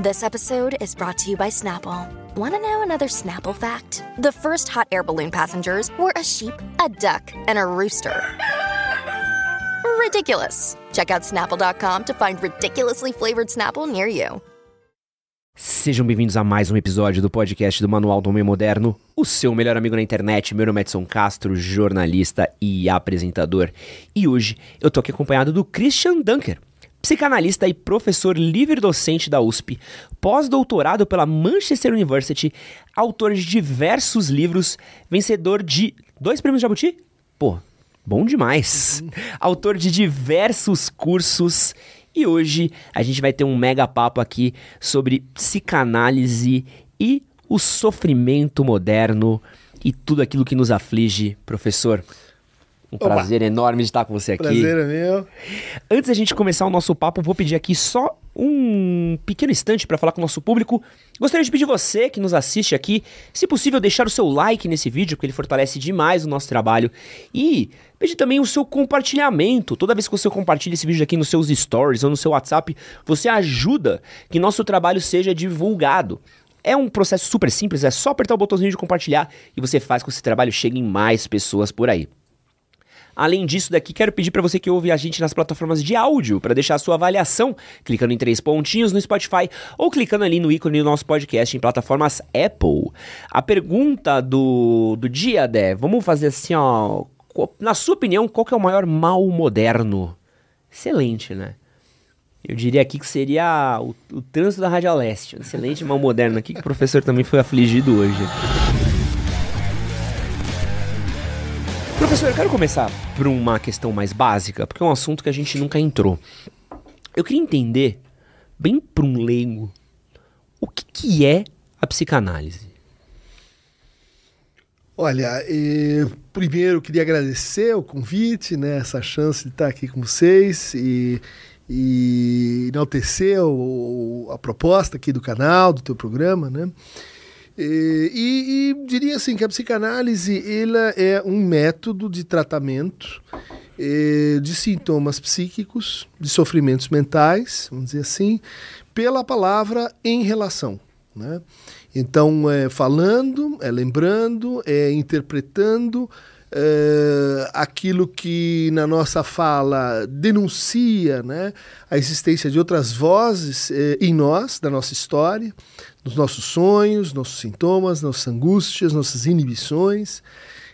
This episode is brought to you by Snapple. Want to know another Snapple fact? The first hot air balloon passengers were a sheep, a duck, and a rooster. Ridiculous. Check out snapple.com to find ridiculously flavored Snapple near you. Sejam bem-vindos a mais um episódio do podcast do Manual do Homem Moderno, o seu melhor amigo na internet. Meu nome é Edson Castro, jornalista e apresentador. E hoje eu tô aqui acompanhado do Christian Dunker, psicanalista e professor livre-docente da USP, pós-doutorado pela Manchester University, autor de diversos livros, vencedor de dois prêmios Jabuti? Pô, bom demais! Autor de diversos cursos e hoje a gente vai ter um mega papo aqui sobre psicanálise e o sofrimento moderno e tudo aquilo que nos aflige, professor. Um Opa. prazer enorme de estar com você aqui. Prazer é meu. Antes da gente começar o nosso papo, vou pedir aqui só um pequeno instante para falar com o nosso público. Gostaria de pedir você que nos assiste aqui, se possível, deixar o seu like nesse vídeo, porque ele fortalece demais o nosso trabalho. E pedir também o seu compartilhamento. Toda vez que você compartilha esse vídeo aqui nos seus stories ou no seu WhatsApp, você ajuda que nosso trabalho seja divulgado. É um processo super simples, é só apertar o botãozinho de compartilhar e você faz com que esse trabalho chegue em mais pessoas por aí. Além disso, daqui quero pedir para você que ouve a gente nas plataformas de áudio para deixar a sua avaliação, clicando em três pontinhos no Spotify ou clicando ali no ícone do nosso podcast em plataformas Apple. A pergunta do, do dia, Dé, vamos fazer assim, ó. Na sua opinião, qual é o maior mal moderno? Excelente, né? Eu diria aqui que seria o, o trânsito da Rádio Leste. Excelente mal moderno aqui, que o professor também foi afligido hoje. Professor, eu quero começar por uma questão mais básica, porque é um assunto que a gente nunca entrou. Eu queria entender, bem para um leigo, o que, que é a psicanálise? Olha, primeiro eu queria agradecer o convite, né, essa chance de estar aqui com vocês e, e enaltecer o- a proposta aqui do canal, do teu programa, né? E, e diria assim que a psicanálise ela é um método de tratamento eh, de sintomas psíquicos, de sofrimentos mentais, vamos dizer assim, pela palavra em relação. Né? Então, é falando, é lembrando, é interpretando é, aquilo que na nossa fala denuncia né, a existência de outras vozes é, em nós, da nossa história, nos nossos sonhos, nossos sintomas, nossas angústias, nossas inibições,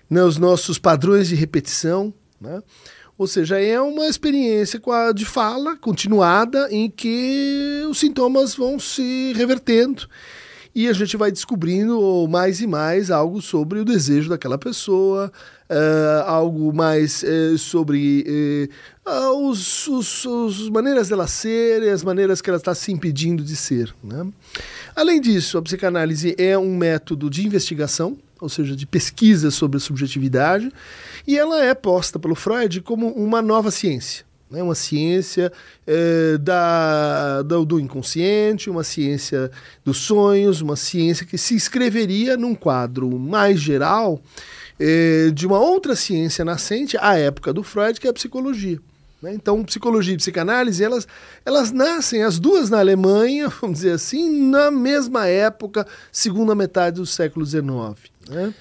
nos nossos padrões de repetição. Né? Ou seja, é uma experiência de fala continuada em que os sintomas vão se revertendo e a gente vai descobrindo mais e mais algo sobre o desejo daquela pessoa, eh, algo mais eh, sobre os, os maneiras dela ser e as maneiras que ela está se impedindo de ser. Né? Além disso, a psicanálise é um método de investigação, ou seja, de pesquisa sobre a subjetividade, e ela é posta pelo Freud como uma nova ciência. Né? Uma ciência eh, da, do, do inconsciente, uma ciência dos sonhos, uma ciência que se inscreveria num quadro mais geral eh, de uma outra ciência nascente à época do Freud, que é a psicologia. Né? Então, psicologia e psicanálise, elas, elas nascem, as duas na Alemanha, vamos dizer assim, na mesma época, segunda metade do século XIX. Né?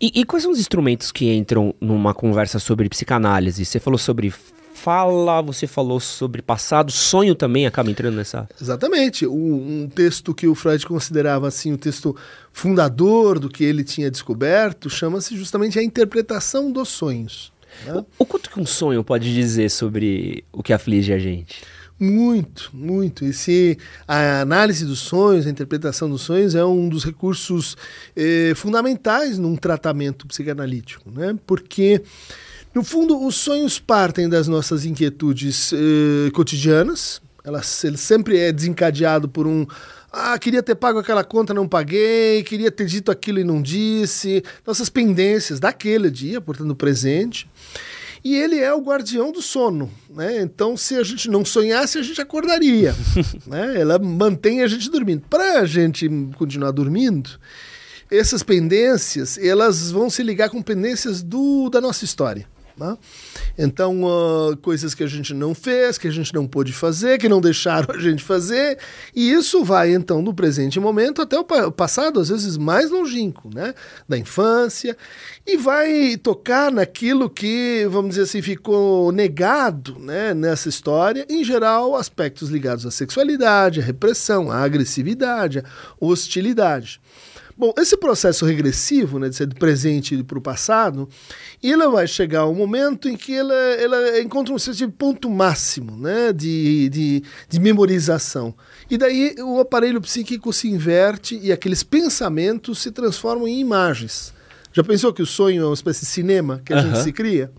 E, e quais são os instrumentos que entram numa conversa sobre psicanálise? Você falou sobre fala, você falou sobre passado, sonho também acaba entrando nessa. Exatamente. Um, um texto que o Freud considerava assim o texto fundador do que ele tinha descoberto chama-se justamente a interpretação dos sonhos. Né? O quanto que um sonho pode dizer sobre o que aflige a gente? Muito, muito. Esse, a análise dos sonhos, a interpretação dos sonhos é um dos recursos eh, fundamentais num tratamento psicanalítico, né? Porque, no fundo, os sonhos partem das nossas inquietudes eh, cotidianas, Ela, ele sempre é desencadeado por um. Ah, queria ter pago aquela conta, não paguei, queria ter dito aquilo e não disse. Nossas pendências daquele dia, portanto, presente. E ele é o guardião do sono, né? Então, se a gente não sonhasse, a gente acordaria, né? Ela mantém a gente dormindo. Para a gente continuar dormindo, essas pendências, elas vão se ligar com pendências do, da nossa história. Né? Então, uh, coisas que a gente não fez, que a gente não pôde fazer, que não deixaram a gente fazer, e isso vai então do presente momento até o passado, às vezes mais longínquo, né? da infância, e vai tocar naquilo que, vamos dizer assim, ficou negado né? nessa história, em geral, aspectos ligados à sexualidade, à repressão, à agressividade, à hostilidade. Bom, esse processo regressivo, né, de ser do presente para o passado, ele vai chegar um momento em que ela, ela encontra um certo ponto máximo né, de, de, de memorização. E daí o aparelho psíquico se inverte e aqueles pensamentos se transformam em imagens. Já pensou que o sonho é uma espécie de cinema que a gente se cria?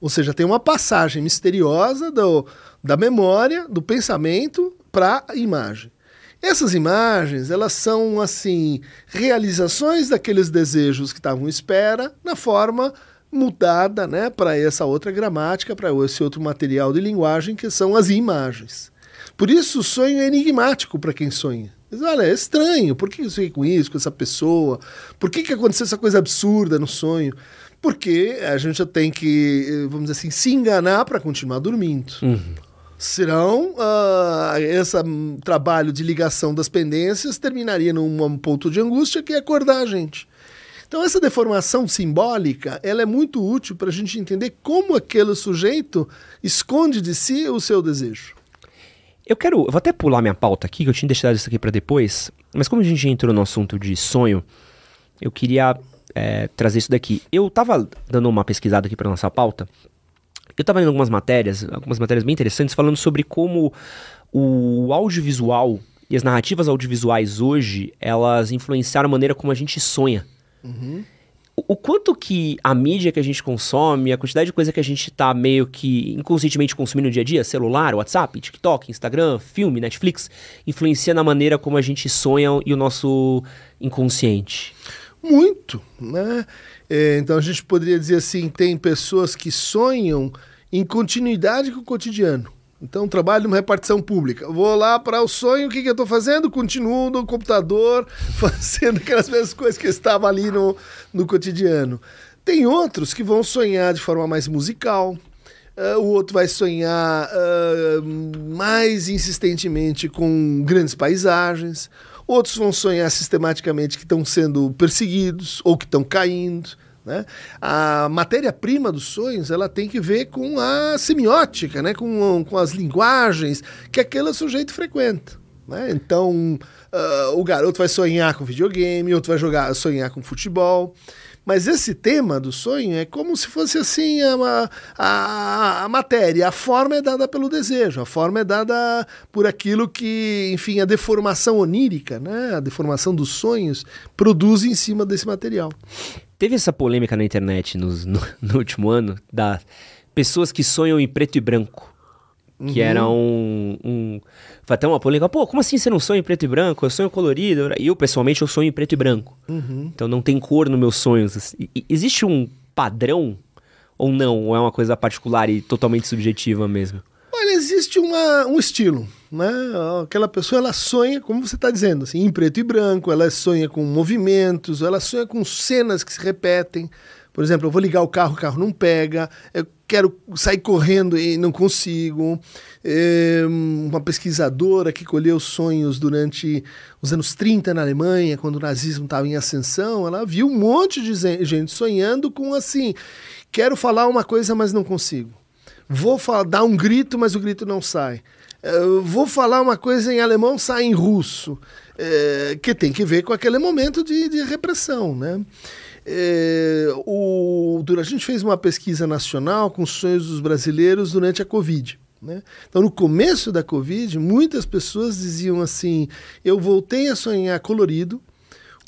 Ou seja, tem uma passagem misteriosa do, da memória, do pensamento para a imagem. Essas imagens, elas são assim, realizações daqueles desejos que estavam à espera na forma mudada, né, para essa outra gramática, para esse outro material de linguagem que são as imagens. Por isso o sonho é enigmático para quem sonha. Diz, olha, é estranho, por que eu sonhei com isso, com essa pessoa? Por que, que aconteceu essa coisa absurda no sonho? Porque a gente tem que, eh, vamos dizer assim, se enganar para continuar dormindo. Uhum serão uh, esse trabalho de ligação das pendências terminaria num ponto de angústia que é acordar a gente. Então essa deformação simbólica ela é muito útil para a gente entender como aquele sujeito esconde de si o seu desejo. Eu quero, vou até pular minha pauta aqui, que eu tinha deixado isso aqui para depois, mas como a gente entrou no assunto de sonho, eu queria é, trazer isso daqui. Eu estava dando uma pesquisada aqui para nossa pauta eu estava lendo algumas matérias, algumas matérias bem interessantes, falando sobre como o audiovisual e as narrativas audiovisuais hoje, elas influenciaram a maneira como a gente sonha. Uhum. O, o quanto que a mídia que a gente consome, a quantidade de coisa que a gente está meio que inconscientemente consumindo no dia a dia, celular, WhatsApp, TikTok, Instagram, filme, Netflix, influencia na maneira como a gente sonha e o nosso inconsciente. Muito, né? É, então a gente poderia dizer assim: tem pessoas que sonham em continuidade com o cotidiano. Então, trabalho numa repartição pública. Vou lá para o sonho, o que, que eu estou fazendo? Continuo no computador, fazendo aquelas mesmas coisas que estava ali no, no cotidiano. Tem outros que vão sonhar de forma mais musical. Uh, o outro vai sonhar uh, mais insistentemente com grandes paisagens. Outros vão sonhar sistematicamente que estão sendo perseguidos ou que estão caindo. Né? A matéria-prima dos sonhos ela tem que ver com a semiótica, né? com, com as linguagens que aquele sujeito frequenta. Né? Então, uh, o garoto vai sonhar com videogame, outro vai jogar, sonhar com futebol. Mas esse tema do sonho é como se fosse assim a, a, a, matéria, a forma é dada pelo desejo, a forma é dada por aquilo que, enfim, a deformação onírica, né? a deformação dos sonhos produz em cima desse material. Teve essa polêmica na internet no, no último ano das pessoas que sonham em preto e branco. Que uhum. era um, um. Foi até uma polêmica. Pô, como assim você não sonha em preto e branco? Eu sonho colorido. E eu, pessoalmente, eu sonho em preto e branco. Uhum. Então não tem cor nos meus sonhos. existe um padrão ou não? Ou é uma coisa particular e totalmente subjetiva mesmo? Olha, existe uma, um estilo. Né? Aquela pessoa ela sonha, como você está dizendo, assim, em preto e branco, ela sonha com movimentos, ela sonha com cenas que se repetem. Por exemplo, eu vou ligar o carro, o carro não pega, eu quero sair correndo e não consigo. É, uma pesquisadora que colheu sonhos durante os anos 30 na Alemanha, quando o nazismo estava em ascensão, ela viu um monte de gente sonhando com assim: quero falar uma coisa, mas não consigo. Vou falar, dar um grito, mas o grito não sai. Eu vou falar uma coisa em alemão, sai em russo. É, que tem que ver com aquele momento de, de repressão, né? É, o, a gente fez uma pesquisa nacional com os sonhos dos brasileiros durante a Covid. Né? Então, no começo da Covid, muitas pessoas diziam assim: eu voltei a sonhar colorido,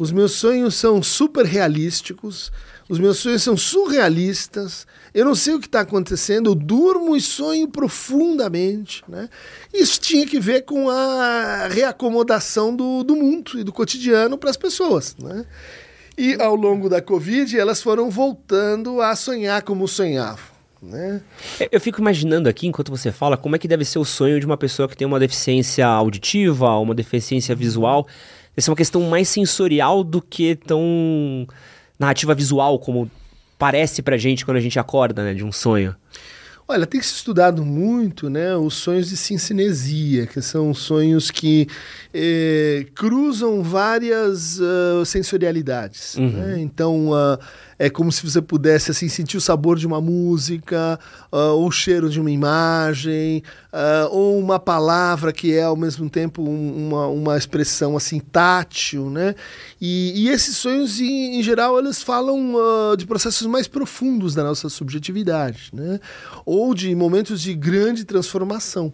Os meus sonhos são super realísticos, os meus sonhos são surrealistas. Eu não sei o que está acontecendo, eu durmo e sonho profundamente. Né? Isso tinha que ver com a reacomodação do, do mundo e do cotidiano para as pessoas. Né? E ao longo da Covid, elas foram voltando a sonhar como sonhavam. Né? É, eu fico imaginando aqui, enquanto você fala, como é que deve ser o sonho de uma pessoa que tem uma deficiência auditiva, uma deficiência visual. Deve ser uma questão mais sensorial do que tão narrativa visual, como parece pra gente quando a gente acorda, né, de um sonho? Olha, tem se estudado muito né, os sonhos de sincinesia, que são sonhos que eh, cruzam várias uh, sensorialidades. Uhum. Né? Então, uh, é como se você pudesse assim sentir o sabor de uma música, uh, o cheiro de uma imagem, uh, ou uma palavra que é ao mesmo tempo um, uma, uma expressão assim tátil, né? E, e esses sonhos, em, em, geral, eles falam uh, de processos mais profundos da nossa subjetividade, né? Ou de momentos de grande transformação.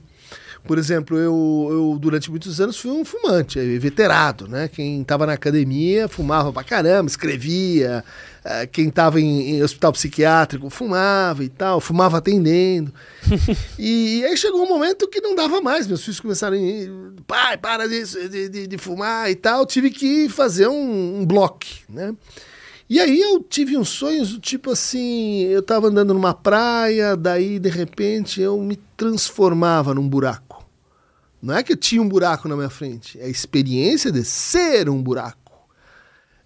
Por exemplo, eu, eu durante muitos anos fui um fumante, eh, veterado, né? Quem estava na academia fumava pra caramba, escrevia. Uh, quem estava em, em, hospital psiquiátrico fumava e tal, fumava atendendo. e, e, aí chegou um momento que não dava mais. Meus filhos começaram a pai, para disso, de, de, de, fumar e tal. Tive que fazer um, um bloco, né? E aí eu tive uns sonhos tipo assim, eu estava andando numa praia, daí de repente eu me transformava num buraco. Não é que eu tinha um buraco na minha frente, é a experiência de ser um buraco.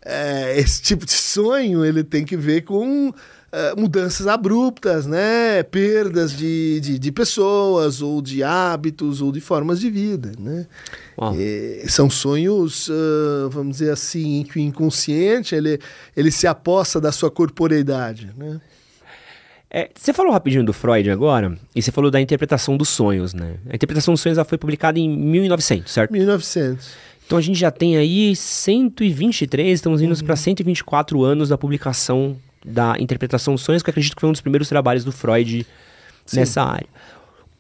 É, esse tipo de sonho ele tem que ver com é, mudanças abruptas, né? Perdas de, de, de, pessoas, ou de hábitos, ou de formas de vida, né? É, são sonhos, uh, vamos dizer assim, em que o inconsciente ele, ele se aposta da sua corporeidade, né? É, você falou rapidinho do Freud agora, e você falou da interpretação dos sonhos, né? A interpretação dos sonhos foi publicada em 1900, certo? 1900. Então a gente já tem aí 123, estamos indo uhum. para 124 anos da publicação da interpretação dos sonhos, que acredito que foi um dos primeiros trabalhos do Freud Sim. nessa área.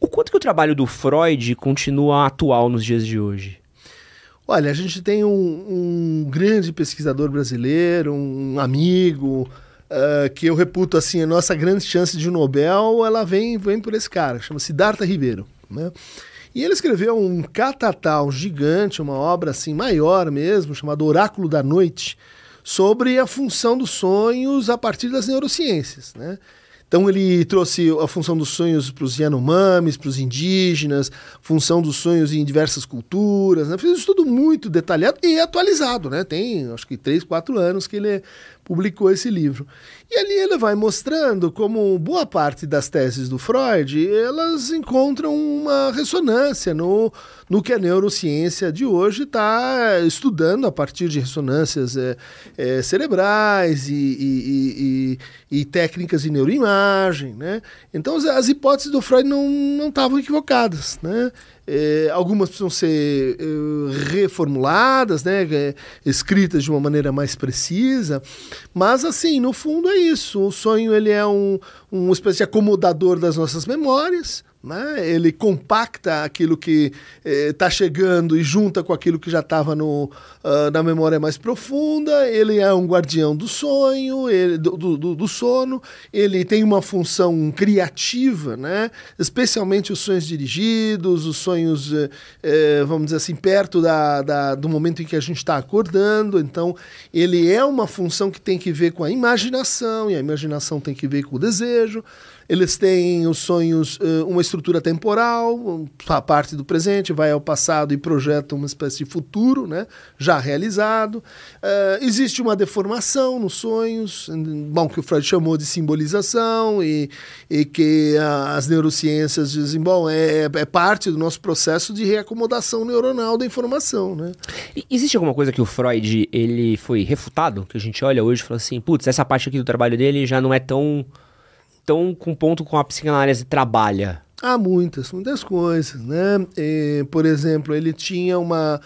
O quanto que o trabalho do Freud continua atual nos dias de hoje? Olha, a gente tem um, um grande pesquisador brasileiro, um amigo, uh, que eu reputo assim, a nossa grande chance de um Nobel, ela vem, vem por esse cara, chama-se Darta Ribeiro. Né? E ele escreveu um catatal gigante, uma obra assim maior mesmo, chamada Oráculo da Noite, sobre a função dos sonhos a partir das neurociências. Né? Então ele trouxe a função dos sonhos para os Yanomamis, para os indígenas, função dos sonhos em diversas culturas, né? fez um estudo muito detalhado e atualizado, né? Tem acho que três, quatro anos que ele publicou esse livro. E ali ele vai mostrando como boa parte das teses do Freud, elas encontram uma ressonância no, no que a neurociência de hoje está estudando a partir de ressonâncias é, é, cerebrais e, e, e, e, técnicas de neuroimagem. Né? Então as, as hipóteses do Freud não estavam equivocadas. Né? É, algumas precisam ser reformuladas, né, é, escritas de uma maneira mais precisa, mas assim, no fundo é isso. O sonho ele é um, uma espécie de acomodador das nossas memórias, né? Ele compacta aquilo que está eh, chegando e junta com aquilo que já estava uh, na memória mais profunda. Ele é um guardião do sonho, ele, do, do, do, sono. Ele tem uma função criativa, né? especialmente os sonhos dirigidos, os sonhos, eh, eh, vamos dizer assim, perto da, da, do momento em que a gente está acordando. Então, ele é uma função que tem que ver com a imaginação, e a imaginação tem que ver com o desejo. Eles têm os sonhos, uh, uma estrutura temporal, a parte do presente vai ao passado e projeta uma espécie de futuro, né, já realizado. Uh, existe uma deformação nos sonhos, bom, que o Freud chamou de simbolização e, e que as neurociências dizem, bom, é, é parte do nosso processo de reacomodação neuronal da informação, né. existe alguma coisa que o Freud, ele foi refutado, que a gente olha hoje e fala assim, putz, essa parte aqui do trabalho dele já não é tão tão com ponto com a psicanálise trabalha? Há muitas, muitas coisas, né? E, por exemplo, ele tinha uma,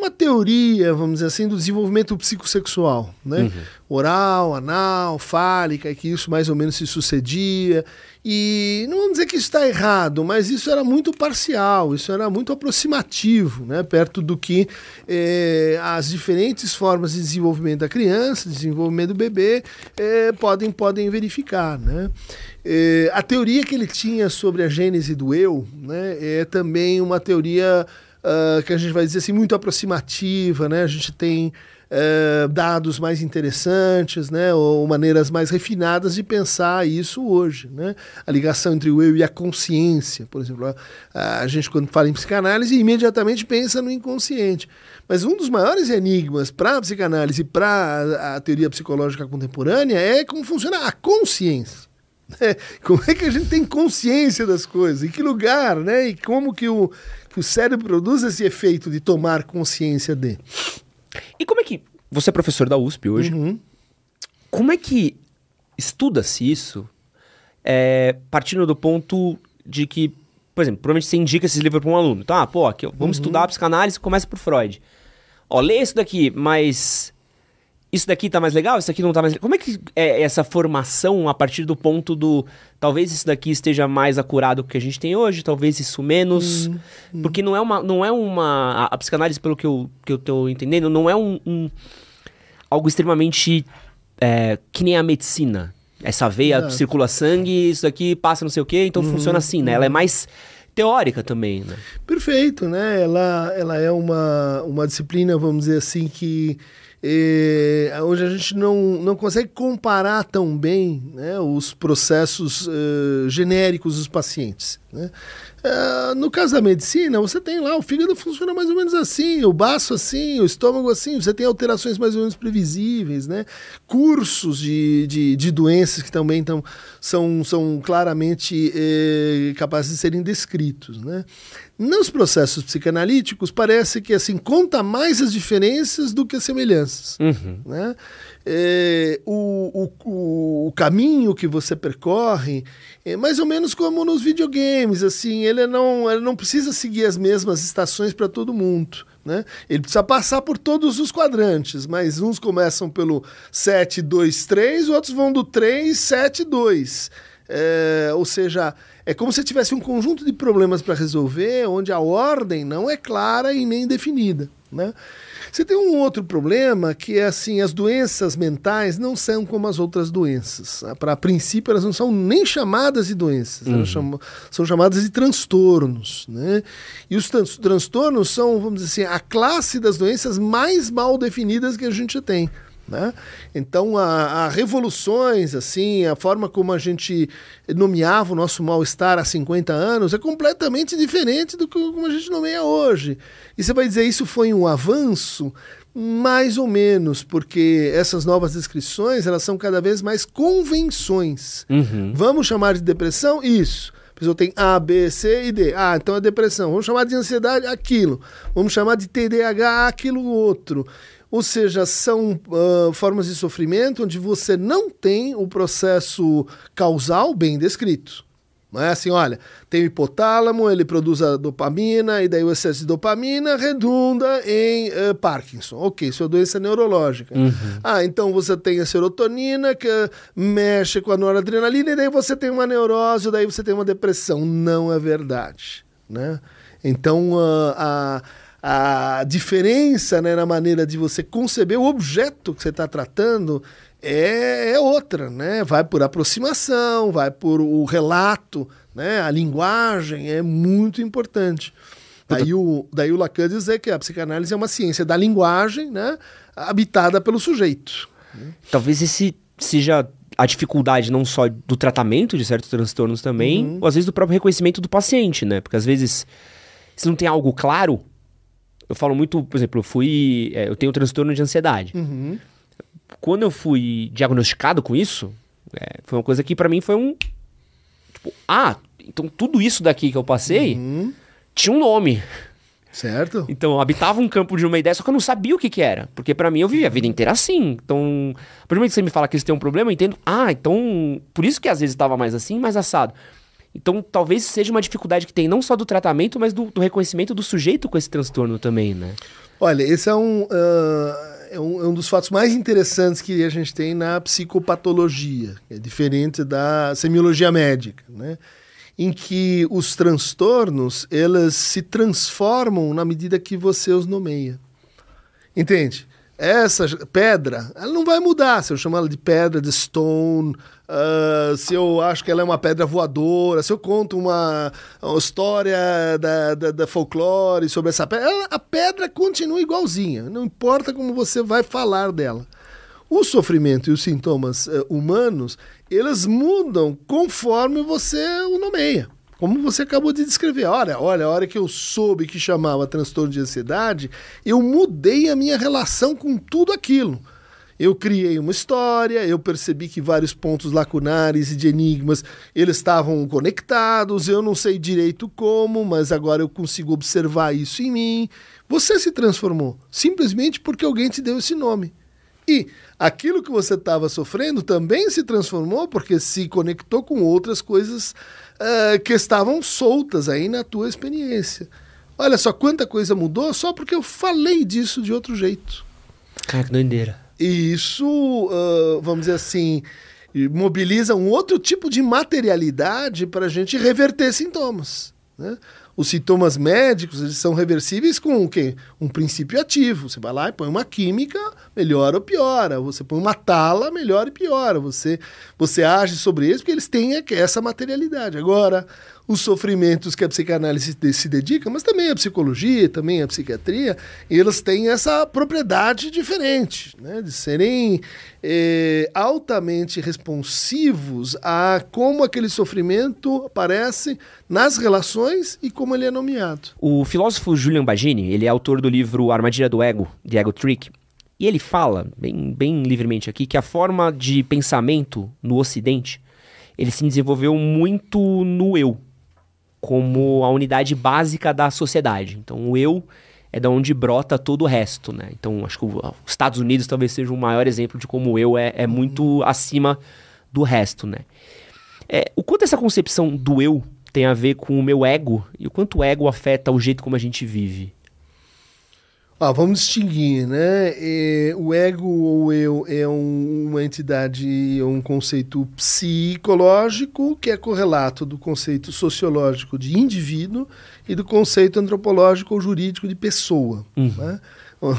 uma teoria, vamos dizer assim, do desenvolvimento psicossexual, né? Uhum. Oral, anal, fálica, que isso mais ou menos se sucedia. E não vamos dizer que isso está errado, mas isso era muito parcial, isso era muito aproximativo, né? Perto do que eh, as diferentes formas de desenvolvimento da criança, desenvolvimento do bebê, eh, podem, podem verificar, né? Eh, a teoria que ele tinha sobre a gênese do eu né, é também uma teoria uh, que a gente vai dizer assim, muito aproximativa, né? A gente tem uh, dados mais interessantes, né? Ou maneiras mais refinadas de pensar isso hoje, né? A ligação entre o eu e a consciência, por exemplo. A, a gente, quando fala em psicanálise, imediatamente pensa no inconsciente. Mas um dos maiores enigmas para a psicanálise e para a, teoria psicológica contemporânea é como funciona a consciência. É, como é que a gente tem consciência das coisas? Em que lugar, né? E como que o, o cérebro produz esse efeito de tomar consciência de. E como é que. Você é professor da USP hoje. Uhum. Como é que estuda-se isso é, partindo do ponto de que, por exemplo, provavelmente você indica esses livros para um aluno. Tá, pô, aqui, vamos uhum. estudar a psicanálise, começa por Freud. Ó, lê isso daqui, mas isso daqui tá mais legal, isso aqui não tá mais legal. Como é que é essa formação a partir do ponto do talvez isso daqui esteja mais acurado que a gente tem hoje, talvez isso menos, hum, hum. porque não é uma não é uma a, a, psicanálise pelo que eu que eu tô entendendo, não é um, um algo extremamente é, que nem a medicina. Essa veia é. circula sangue, isso daqui passa não sei o quê, então uhum, funciona assim, né? Ela é uhum. mais teórica também, né? Perfeito, né? Ela, ela é uma, uma disciplina, vamos dizer assim, que é, onde a gente não, não consegue comparar tão bem né, os processos uh, genéricos dos pacientes. Né? Uh, no caso da medicina, você tem lá, o fígado funciona mais ou menos assim, o baço assim, o estômago assim, você tem alterações mais ou menos previsíveis, né? cursos de, de, de doenças que também tão, são, são claramente eh, capazes de serem descritos. Né? Nos processos psicanalíticos, parece que assim conta mais as diferenças do que as semelhanças. Uhum. Né? É, o, o, o, caminho que você percorre é mais ou menos como nos videogames. assim Ele não, ele não precisa seguir as mesmas estações para todo mundo. Né? Ele precisa passar por todos os quadrantes, mas uns começam pelo 7, 2, 3, outros vão do 3, 7, 2. É, ou seja, é como se tivesse um conjunto de problemas para resolver, onde a ordem não é clara e nem definida. Né? Você tem um outro problema que é assim: as doenças mentais não são como as outras doenças. Para princípio, elas não são nem chamadas de doenças, uhum. chamam, são chamadas de transtornos. Né? E os transtornos são, vamos dizer assim, a classe das doenças mais mal definidas que a gente tem. Né? Então, há, revoluções, assim, a forma como a gente nomeava o nosso mal-estar há 50 anos é completamente diferente do que como a gente nomeia hoje. E você vai dizer, isso foi um avanço? Mais ou menos, porque essas novas descrições elas são cada vez mais convenções. Uhum. Vamos chamar de depressão? Isso. A pessoa tem A, B, C e D. Ah, então é depressão. Vamos chamar de ansiedade? Aquilo. Vamos chamar de TDAH? Aquilo outro. Ou seja, são uh, formas de sofrimento onde você não tem o processo causal bem descrito. Não é assim, olha, tem o hipotálamo, ele produz a dopamina, e daí o excesso de dopamina redunda em uh, Parkinson. Ok, isso é doença neurológica. Uhum. Ah, então você tem a serotonina que mexe com a noradrenalina, e daí você tem uma neurose, daí você tem uma depressão. Não é verdade. Né? Então, uh, a a diferença né, na maneira de você conceber o objeto que você está tratando é, é, outra, né? Vai por aproximação, vai por o relato, né? A linguagem é muito importante. Daí o, daí o Lacan dizer que a psicanálise é uma ciência da linguagem, né? Habitada pelo sujeito. Talvez esse seja a dificuldade não só do tratamento de certos transtornos também, uhum. ou às vezes do próprio reconhecimento do paciente, né? Porque às vezes, se não tem algo claro, eu falo muito, por exemplo, eu fui. É, eu tenho um transtorno de ansiedade. Uhum. Quando eu fui diagnosticado com isso, é, foi uma coisa que para mim foi um. Tipo, ah, então tudo isso daqui que eu passei uhum. tinha um nome. Certo. Então, eu habitava um campo de uma ideia, só que eu não sabia o que que era. Porque para mim eu vivi a vida inteira assim. Então, a partir do momento que você me fala que isso tem um problema, eu entendo. Ah, então. Por isso que às vezes estava mais assim, mais assado. Então, talvez seja uma dificuldade que tem não só do tratamento, mas do, do reconhecimento do sujeito com esse transtorno também, né? Olha, esse é um, uh, é um, é um dos fatos mais interessantes que a gente tem na psicopatologia, é diferente da semiologia médica, né? em que os transtornos elas se transformam na medida que você os nomeia. Entende? Essa pedra, ela não vai mudar se eu chamar ela de pedra, de stone, uh, se eu acho que ela é uma pedra voadora, se eu conto uma, uma história da, da, da, folclore sobre essa pedra, ela, a pedra continua igualzinha, não importa como você vai falar dela. O sofrimento e os sintomas uh, humanos, eles mudam conforme você o nomeia. Como você acabou de descrever. Olha, olha, a hora que eu soube que chamava transtorno de ansiedade, eu mudei a minha relação com tudo aquilo. Eu criei uma história, eu percebi que vários pontos lacunares e de enigmas eles estavam conectados, eu não sei direito como, mas agora eu consigo observar isso em mim. Você se transformou simplesmente porque alguém te deu esse nome. E aquilo que você estava sofrendo também se transformou porque se conectou com outras coisas uh, que estavam soltas aí na tua experiência. Olha só quanta coisa mudou só porque eu falei disso de outro jeito. Cara, que doideira. E isso, uh, vamos dizer assim, mobiliza um outro tipo de materialidade para a gente reverter sintomas. Né? Os sintomas médicos eles são reversíveis com o quê? Um princípio ativo. Você vai lá e põe uma química, melhora ou piora. Você põe uma tala, melhora e piora. Você, você age sobre eles porque eles têm essa materialidade. Agora, os sofrimentos que a psicanálise se dedica, mas também a psicologia, também a psiquiatria, eles têm essa propriedade diferente, né? de serem é, altamente responsivos a como aquele sofrimento aparece nas relações e como ele é nomeado. O filósofo Julian Bagini, ele é autor do livro Armadilha do Ego, The Ego Trick, e ele fala, bem, bem livremente aqui, que a forma de pensamento no Ocidente, ele se desenvolveu muito no eu, como a unidade básica da sociedade. Então, o eu é da onde brota todo o resto, né? Então, acho que os Estados Unidos talvez seja o maior exemplo de como o eu é, é muito acima do resto, né? É, o quanto essa concepção do eu tem a ver com o meu ego e o quanto o ego afeta o jeito como a gente vive? Ah, vamos distinguir, né? É, o ego ou eu é um, uma entidade, um conceito psicológico que é correlato do conceito sociológico de indivíduo e do conceito antropológico ou jurídico de pessoa. Uhum. Né?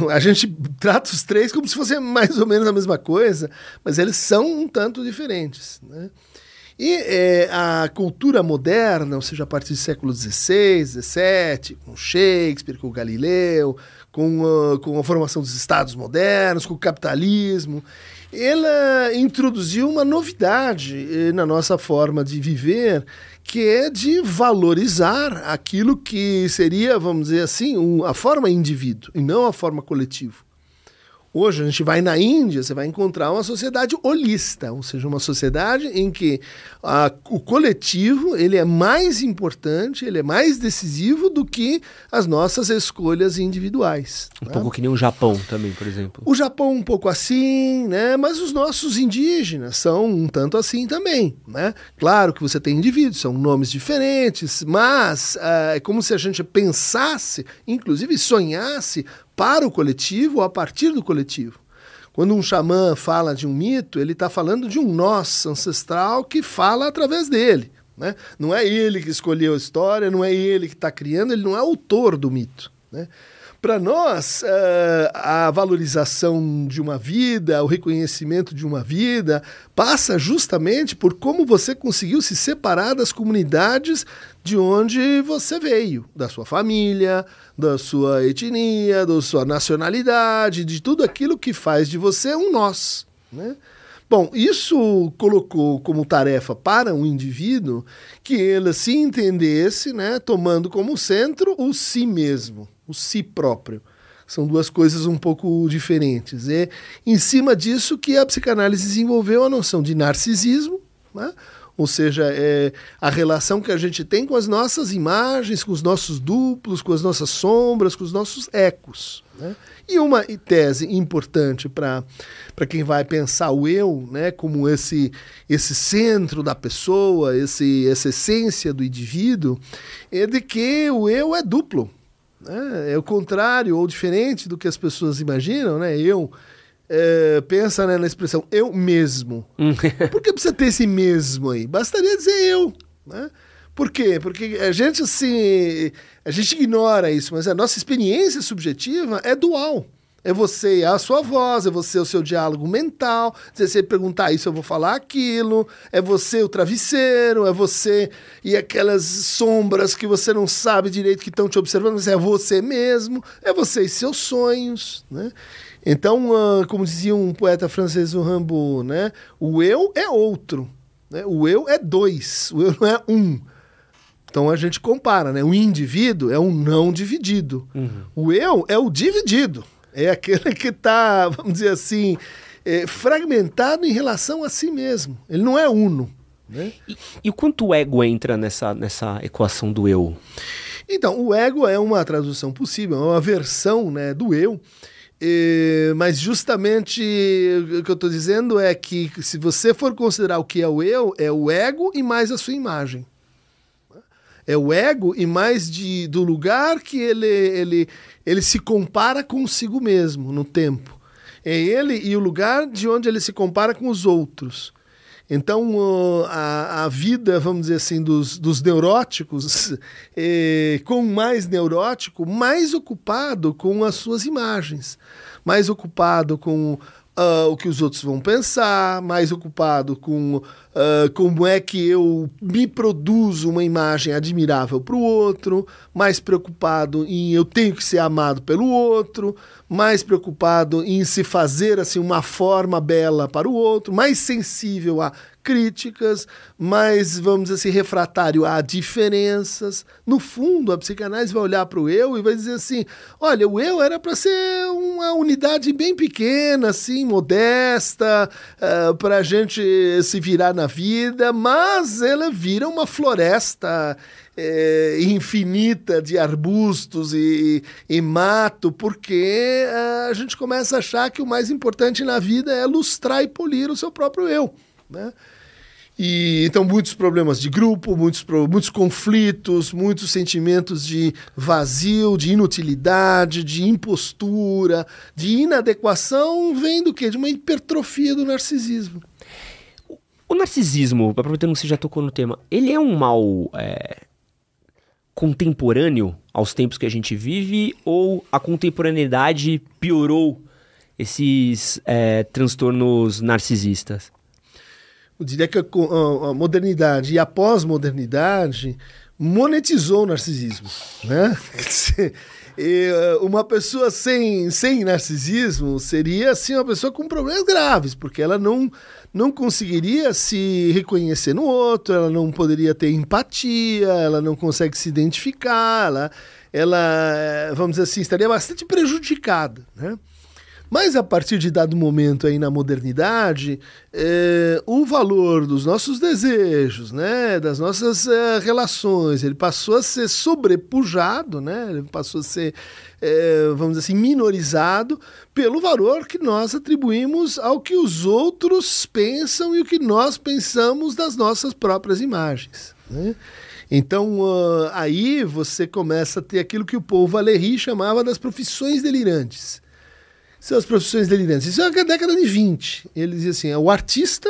A gente trata os três como se fossem mais ou menos a mesma coisa, mas eles são um tanto diferentes. Né? E é, a cultura moderna, ou seja, a partir do século XVI, XVII, com Shakespeare, com Galileu, com a, com a formação dos estados modernos, com o capitalismo, ela introduziu uma novidade eh, na nossa forma de viver, que é de valorizar aquilo que seria, vamos dizer assim, um, a forma indivíduo e não a forma coletivo. Hoje a gente vai na Índia, você vai encontrar uma sociedade holista, ou seja, uma sociedade em que a, o coletivo ele é mais importante, ele é mais decisivo do que as nossas escolhas individuais. Um né? pouco que nem o Japão também, por exemplo. O Japão um pouco assim, né? Mas os nossos indígenas são um tanto assim também, né? Claro que você tem indivíduos, são nomes diferentes, mas uh, é como se a gente pensasse, inclusive sonhasse para o coletivo ou a partir do coletivo. Quando um xamã fala de um mito, ele está falando de um nós ancestral que fala através dele. Né? Não é ele que escolheu a história, não é ele que está criando, ele não é autor do mito. Né? Para nós, uh, a valorização de uma vida, o reconhecimento de uma vida, passa justamente por como você conseguiu se separar das comunidades de onde você veio, da sua família, da sua etnia, da sua nacionalidade, de tudo aquilo que faz de você um nós. Né? Bom, isso colocou como tarefa para um indivíduo que ele se entendesse, né, tomando como centro o si mesmo, o si próprio. São duas coisas um pouco diferentes. É em cima disso que a psicanálise desenvolveu a noção de narcisismo, né? ou seja, é a relação que a gente tem com as nossas imagens, com os nossos duplos, com as nossas sombras, com os nossos ecos. Né? E uma tese importante para quem vai pensar o eu né, como esse, esse centro da pessoa, esse, essa essência do indivíduo, é de que o eu é duplo. Né? É o contrário ou diferente do que as pessoas imaginam, né? Eu é, pensa né, na expressão eu mesmo. Por que precisa ter esse mesmo aí? Bastaria dizer eu, né? Por quê? Porque a gente assim, a gente ignora isso, mas a nossa experiência subjetiva é dual. É você a sua voz, é você o seu diálogo mental. Se você perguntar isso, eu vou falar aquilo. É você o travesseiro, é você e aquelas sombras que você não sabe direito que estão te observando, mas é você mesmo, é você e seus sonhos, né? Então, uh, como dizia um poeta francês, o Rimbaud, né? O eu é outro, né? O eu é dois, o eu não é um. Então a gente compara, né? O indivíduo é um não dividido. Uhum. O eu é o dividido é aquele que está, vamos dizer assim, é, fragmentado em relação a si mesmo. Ele não é uno. Né? E, e o quanto o ego entra nessa, nessa equação do eu? Então, o ego é uma tradução possível, é uma versão né, do eu. É, mas justamente o que eu estou dizendo é que se você for considerar o que é o eu, é o ego e mais a sua imagem. É o ego e mais de, do lugar que ele, ele, ele se compara consigo mesmo no tempo. É ele e o lugar de onde ele se compara com os outros. Então, a, a vida, vamos dizer assim, dos, dos neuróticos, é, com mais neurótico, mais ocupado com as suas imagens, mais ocupado com uh, o que os outros vão pensar, mais ocupado com uh, como é que eu me produzo uma imagem admirável para o outro, mais preocupado em eu tenho que ser amado pelo outro, mais preocupado em se fazer assim uma forma bela para o outro, mais sensível a críticas, mais, vamos dizer assim, refratário a diferenças. No fundo, a psicanálise vai olhar para o eu e vai dizer assim: olha, o eu era para ser uma unidade bem pequena, assim, modesta, uh, para a gente se virar na vida, mas ela vira uma floresta é, infinita de arbustos e, e mato, porque uh, a gente começa a achar que o mais importante na vida é lustrar e polir o seu próprio eu. Né? E, então, muitos problemas de grupo, muitos, muitos conflitos, muitos sentimentos de vazio, de inutilidade, de impostura, de inadequação, vem do quê? De uma hipertrofia do narcisismo. O narcisismo, aproveitando que você já tocou no tema, ele é um mal é, contemporâneo aos tempos que a gente vive ou a contemporaneidade piorou esses é, transtornos narcisistas? Eu diria que a, a modernidade e a pós-modernidade monetizou o narcisismo, né? Eh, uma pessoa sem, sem narcisismo seria assim uma pessoa com problemas graves, porque ela não, não conseguiria se reconhecer no outro, ela não poderia ter empatia, ela não consegue se identificar, ela, ela eh, vamos dizer assim, estaria bastante prejudicada, né? Mas a partir de dado momento aí na modernidade, é, o valor dos nossos desejos, né, das nossas é, relações, ele passou a ser sobrepujado, né, ele passou a ser, é, vamos dizer assim, minorizado pelo valor que nós atribuímos ao que os outros pensam e o que nós pensamos das nossas próprias imagens. Né? Então, uh, aí você começa a ter aquilo que o povo Valéry chamava das profissões delirantes são as profissões delirantes. Isso é a década de 20. Ele dizia assim: é o artista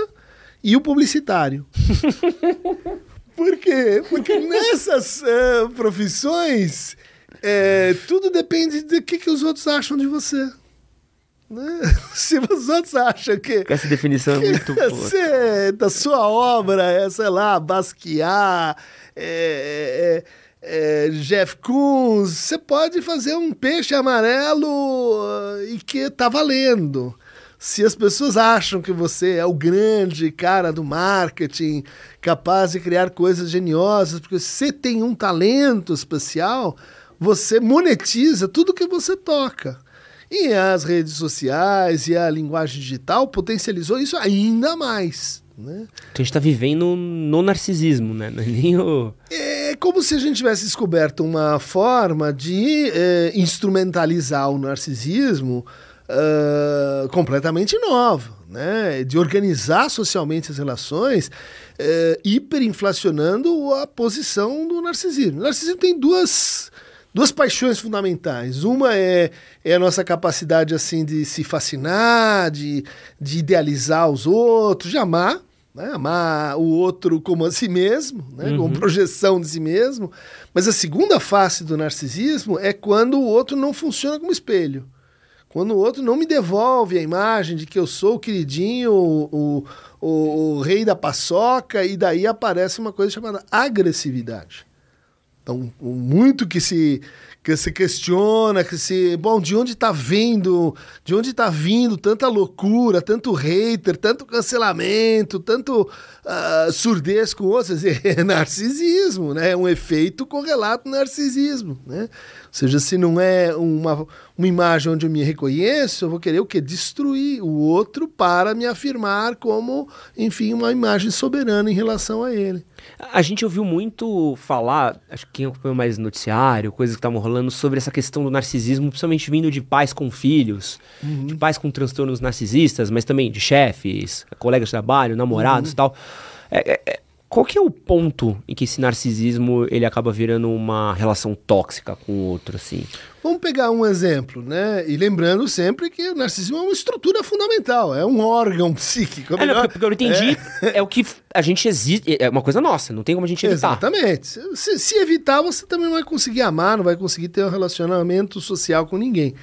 e o publicitário. Por quê? Porque nessas uh, profissões, é, tudo depende do que, que os outros acham de você. Né? Se os outros acham que. Essa definição é muito boa. Você, da sua obra é, sei lá, Basquiat, é, é, é, Jeff Koons, você pode fazer um peixe amarelo uh, e que tá valendo. Se as pessoas acham que você é o grande cara do marketing, capaz de criar coisas geniosas, porque você tem um talento especial, você monetiza tudo que você toca. E as redes sociais e a linguagem digital potencializou isso ainda mais. Né? Então a gente está vivendo no narcisismo, né? Não é nem o... É como se a gente tivesse descoberto uma forma de é, instrumentalizar o narcisismo uh, completamente nova, né? de organizar socialmente as relações, uh, hiperinflacionando a posição do narcisismo. O narcisismo tem duas duas paixões fundamentais. Uma é, é a nossa capacidade assim de se fascinar, de, de idealizar os outros, de amar, né? amar o outro como a si mesmo, né? Uhum. como projeção de si mesmo. Mas a segunda face do narcisismo é quando o outro não funciona como espelho. Quando o outro não me devolve a imagem de que eu sou o queridinho, o, o, o, o rei da paçoca, e daí aparece uma coisa chamada agressividade. Então, muito que se que se questiona, que se, bom, de onde está vindo, de onde está vindo tanta loucura, tanto hater, tanto cancelamento, tanto uh, surdez com outros, é narcisismo, né? É um efeito correlato narcisismo, né? Seja, se não é uma, uma imagem onde eu me reconheço, eu vou querer o quê? Destruir o outro para me afirmar como, enfim, uma imagem soberana em relação a ele. A gente ouviu muito falar, acho que quem acompanhou mais noticiário, coisas que estavam rolando sobre essa questão do narcisismo, principalmente vindo de pais com filhos, uhum. de pais com transtornos narcisistas, mas também de chefes, colegas de trabalho, namorados e uhum. tal. É, é, é qual que é o ponto em que esse narcisismo ele acaba virando uma relação tóxica com o outro, assim? Vamos pegar um exemplo, né? E lembrando sempre que o narcisismo é uma estrutura fundamental, é um órgão psíquico. É, não, porque eu entendi, é... é... o que a gente existe, é uma coisa nossa, não tem como a gente evitar. Exatamente. Se, se evitar, você também não vai conseguir amar, não vai conseguir ter um relacionamento social com ninguém.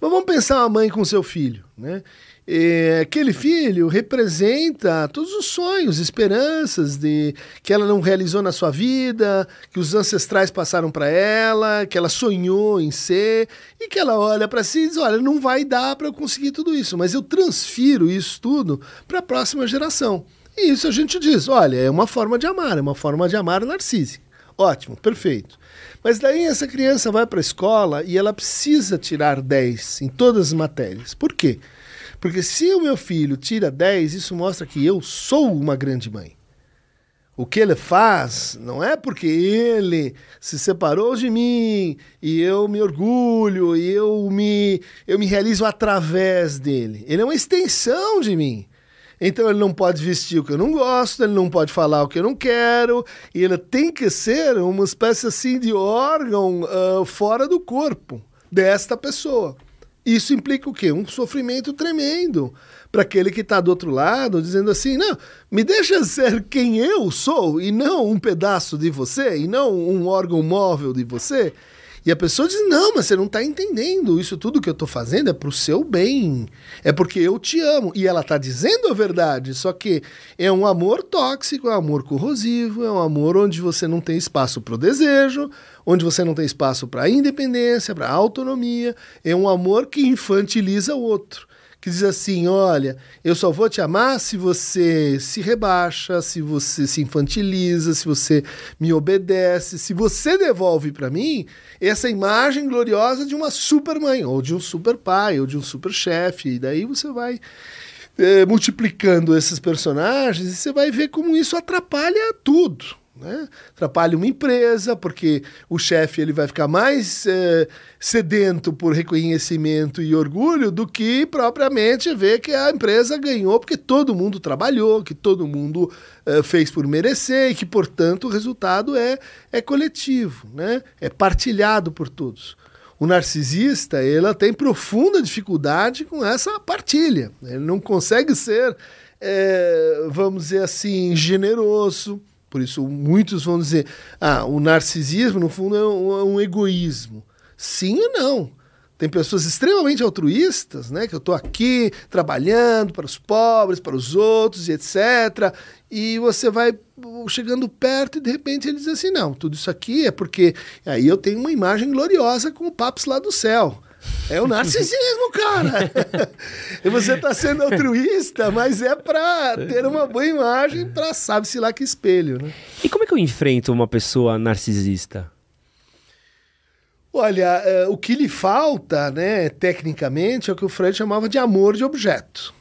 Mas vamos pensar uma mãe com seu filho, né? É, aquele filho representa todos os sonhos, esperanças de que ela não realizou na sua vida, que os ancestrais passaram para ela, que ela sonhou em ser e que ela olha para si e diz: olha, não vai dar para eu conseguir tudo isso, mas eu transfiro isso tudo para a próxima geração. E isso a gente diz: olha, é uma forma de amar, é uma forma de amar narcísica. Ótimo, perfeito. Mas daí essa criança vai para a escola e ela precisa tirar 10 em todas as matérias. Por quê? Porque se o meu filho tira 10, isso mostra que eu sou uma grande mãe. O que ele faz não é porque ele se separou de mim e eu me orgulho e eu me, eu me realizo através dele. Ele é uma extensão de mim. Então ele não pode vestir o que eu não gosto, ele não pode falar o que eu não quero, e ele tem que ser uma espécie assim de órgão uh, fora do corpo desta pessoa. Isso implica o quê? Um sofrimento tremendo para aquele que está do outro lado, dizendo assim: não, me deixa ser quem eu sou e não um pedaço de você, e não um órgão móvel de você. E a pessoa diz: não, mas você não está entendendo. Isso tudo que eu estou fazendo é para o seu bem. É porque eu te amo. E ela está dizendo a verdade, só que é um amor tóxico, é um amor corrosivo, é um amor onde você não tem espaço para o desejo, onde você não tem espaço para a independência, para a autonomia. É um amor que infantiliza o outro que diz assim: olha, eu só vou te amar se você se rebaixa, se você se infantiliza, se você me obedece, se você devolve para mim essa imagem gloriosa de uma super mãe, ou de um super pai, ou de um super chefe. E daí você vai é, multiplicando esses personagens e você vai ver como isso atrapalha tudo. Né? Atrapalha uma empresa, porque o chefe ele vai ficar mais é, sedento por reconhecimento e orgulho do que propriamente ver que a empresa ganhou porque todo mundo trabalhou, que todo mundo é, fez por merecer e que, portanto, o resultado é, é coletivo, né? é partilhado por todos. O narcisista ela tem profunda dificuldade com essa partilha. Ele não consegue ser, é, vamos dizer assim, generoso por isso, muitos vão dizer: ah, o narcisismo, no fundo, é um, é um egoísmo. Sim e não. Tem pessoas extremamente altruístas, né? Que eu estou aqui trabalhando para os pobres, para os outros e etc. E você vai chegando perto e de repente ele diz assim: não, tudo isso aqui é porque aí eu tenho uma imagem gloriosa com o Papos lá do céu. É o narcisismo, cara. e você está sendo altruísta, mas é para ter uma boa imagem para sabe-se lá que espelho, né? E como é que eu enfrento uma pessoa narcisista? Olha, uh, o que lhe falta, né, tecnicamente, é o que o Freud chamava de amor de objeto.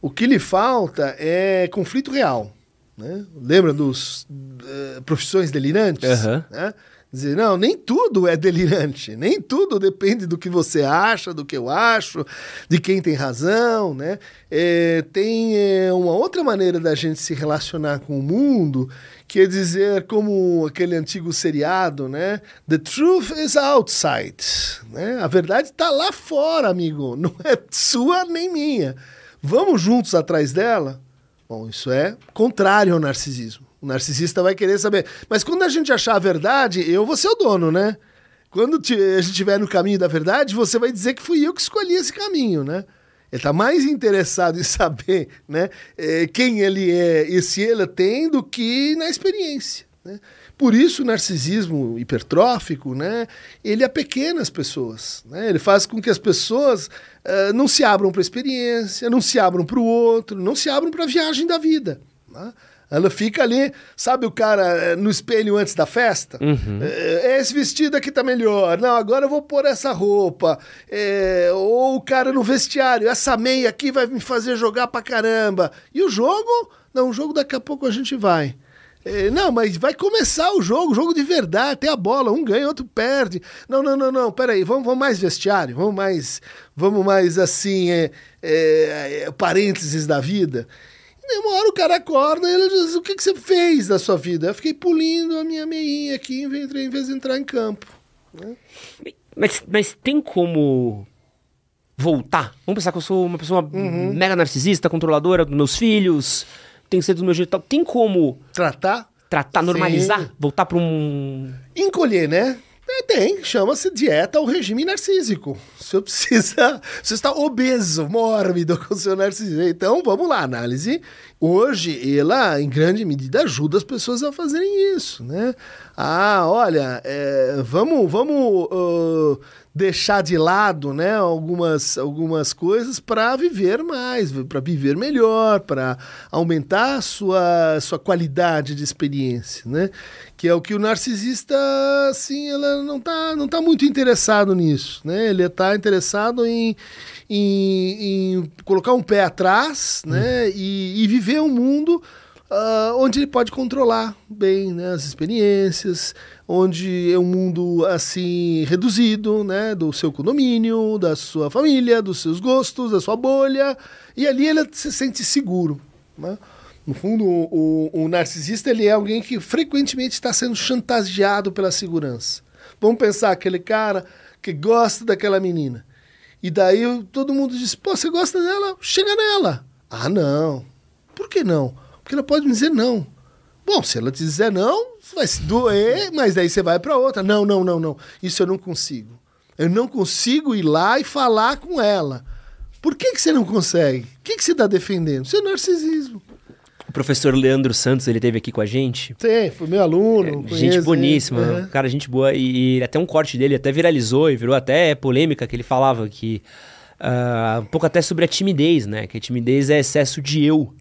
O que lhe falta é conflito real. Né? Lembra dos uh, profissões delirantes? Uhum. Né? Dizer, não, nem tudo é delirante, nem tudo depende do que você acha, do que eu acho, de quem tem razão, né? É, tem é, uma outra maneira da gente se relacionar com o mundo, que é dizer, como aquele antigo seriado, né? The truth is outside, né? A verdade está lá fora, amigo, não é sua nem minha. Vamos juntos atrás dela? Bom, isso é contrário ao narcisismo. O narcisista vai querer saber. Mas quando a gente achar a verdade, eu vou ser o dono, né? Quando a gente estiver no caminho da verdade, você vai dizer que fui eu que escolhi esse caminho, né? Ele está mais interessado em saber né, é, quem ele é e se ele tem do que na experiência. Né? Por isso o narcisismo hipertrófico, né, ele é pequeno as pessoas. Né? Ele faz com que as pessoas uh, não se abram para a experiência, não se abram para o outro, não se abram para a viagem da vida. Né? Ela fica ali, sabe o cara eh, no espelho antes da festa? Uhum. É, esse vestido aqui tá melhor. Não, agora eu vou pôr essa roupa. É, ou o cara no vestiário, essa meia aqui vai me fazer jogar pra caramba. E o jogo? Não, o jogo daqui a pouco a gente vai. É, não, mas vai começar o jogo, jogo de verdade, tem a bola, um ganha, outro perde. Não, não, não, não, peraí, vamos, vamos mais vestiário, vamos mais, vamos mais assim, é, é, parênteses da vida. Uma hora o cara acorda e ele diz: O que, que você fez da sua vida? Eu fiquei pulindo a minha meinha aqui em vez de entrar em campo. Né? Mas, mas tem como voltar? Vamos pensar que eu sou uma pessoa uhum. mega narcisista, controladora dos meus filhos, tem que ser do meu jeito. Tem como. Tratar? Tratar, normalizar? Sim. Voltar para um. Encolher, né? É, tem, chama-se dieta ou regime narcísico. Você precisa. Você está obeso, mórbido com o seu narcisismo. Então, vamos lá, análise. Hoje, ela, em grande medida, ajuda as pessoas a fazerem isso, né? Ah, olha, é, vamos, vamos uh, deixar de lado né, algumas, algumas coisas para viver mais, para viver melhor, para aumentar a sua, sua qualidade de experiência, né? Que é o que o narcisista, assim, ela não está não tá muito interessado nisso, né? Ele está interessado em, em, em, colocar um pé atrás, né? Hum. E, e viver um mundo uh, onde ele pode controlar bem né, as experiências, onde é um mundo assim reduzido, né, do seu condomínio, da sua família, dos seus gostos, da sua bolha, e ali ele se sente seguro. Né? No fundo, o, o, o narcisista ele é alguém que frequentemente está sendo chantageado pela segurança. Vamos pensar aquele cara que gosta daquela menina. E daí todo mundo diz: pô, você gosta dela? Chega nela. Ah, não. Por que não? Porque ela pode me dizer não. Bom, se ela te dizer não, vai se doer, mas daí você vai para outra. Não, não, não, não. Isso eu não consigo. Eu não consigo ir lá e falar com ela. Por que, que você não consegue? O que, que você está defendendo? Seu narcisismo. Professor Leandro Santos, ele esteve aqui com a gente. Sim, foi meu aluno. É, gente boníssima, é. cara, gente boa. E, e, até um corte dele até viralizou e virou até polêmica, que ele falava que... Uh, um pouco até sobre a timidez, né? Que a timidez é excesso de eu.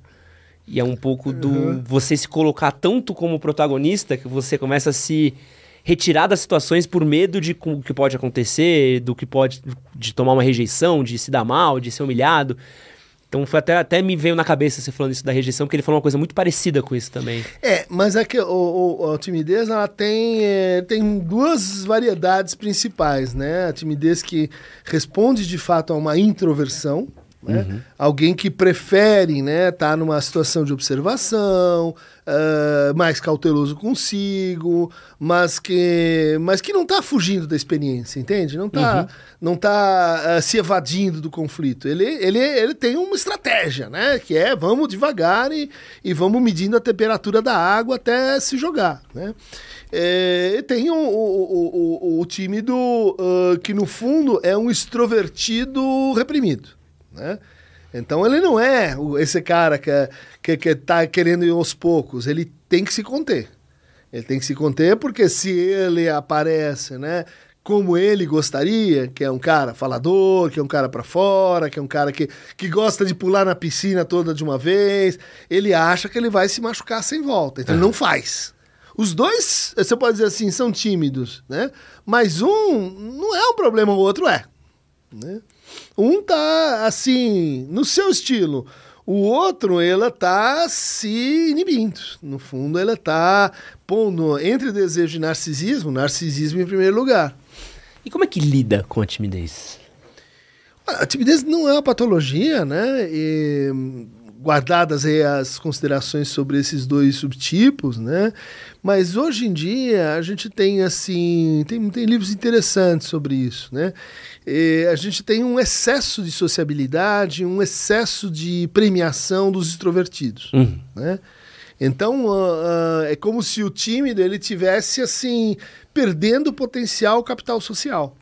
E é um pouco do uhum. você se colocar tanto como protagonista que você começa a se retirar das situações por medo de o que pode acontecer, do que pode de tomar uma rejeição, de se dar mal, de ser humilhado. Então foi até, até me veio na cabeça você falando isso da rejeição, porque ele falou uma coisa muito parecida com isso também. É, mas é que o, o a timidez ela tem, é, tem duas variedades principais, né? A timidez que responde de fato a uma introversão, né? Uhum. Alguém que prefere estar né, tá numa situação de observação, uh, mais cauteloso consigo, mas que, mas que não está fugindo da experiência, entende? Não está uhum. não tá, uh, se evadindo do conflito. Ele, ele, ele tem uma estratégia, né? Que é vamos devagar e, e vamos medindo a temperatura da água até se jogar. Né? É, tem o, o, o, o tímido uh, que, no fundo, é um extrovertido reprimido né? Então ele não é esse cara que, é, que, que tá querendo ir aos poucos, ele tem que se conter. Ele tem que se conter porque se ele aparece, né, como ele gostaria, que é um cara falador, que é um cara para fora, que é um cara que, que gosta de pular na piscina toda de uma vez, ele acha que ele vai se machucar sem volta. Então é. ele não faz. Os dois, você pode dizer assim, são tímidos, né? Mas um não é um problema, o outro é. Né? Um tá assim, no seu estilo. O outro, ela tá se inibindo. No fundo, ela tá pondo entre desejo e narcisismo, narcisismo em primeiro lugar. E como é que lida com a timidez? A timidez não é uma patologia, né? E, guardadas aí as considerações sobre esses dois subtipos, né? Mas hoje em dia a gente tem assim, tem, tem livros interessantes sobre isso, né? E a gente tem um excesso de sociabilidade, um excesso de premiação dos extrovertidos, Uhum. né? Então uh, uh, é como se o tímido ele tivesse assim perdendo o potencial capital social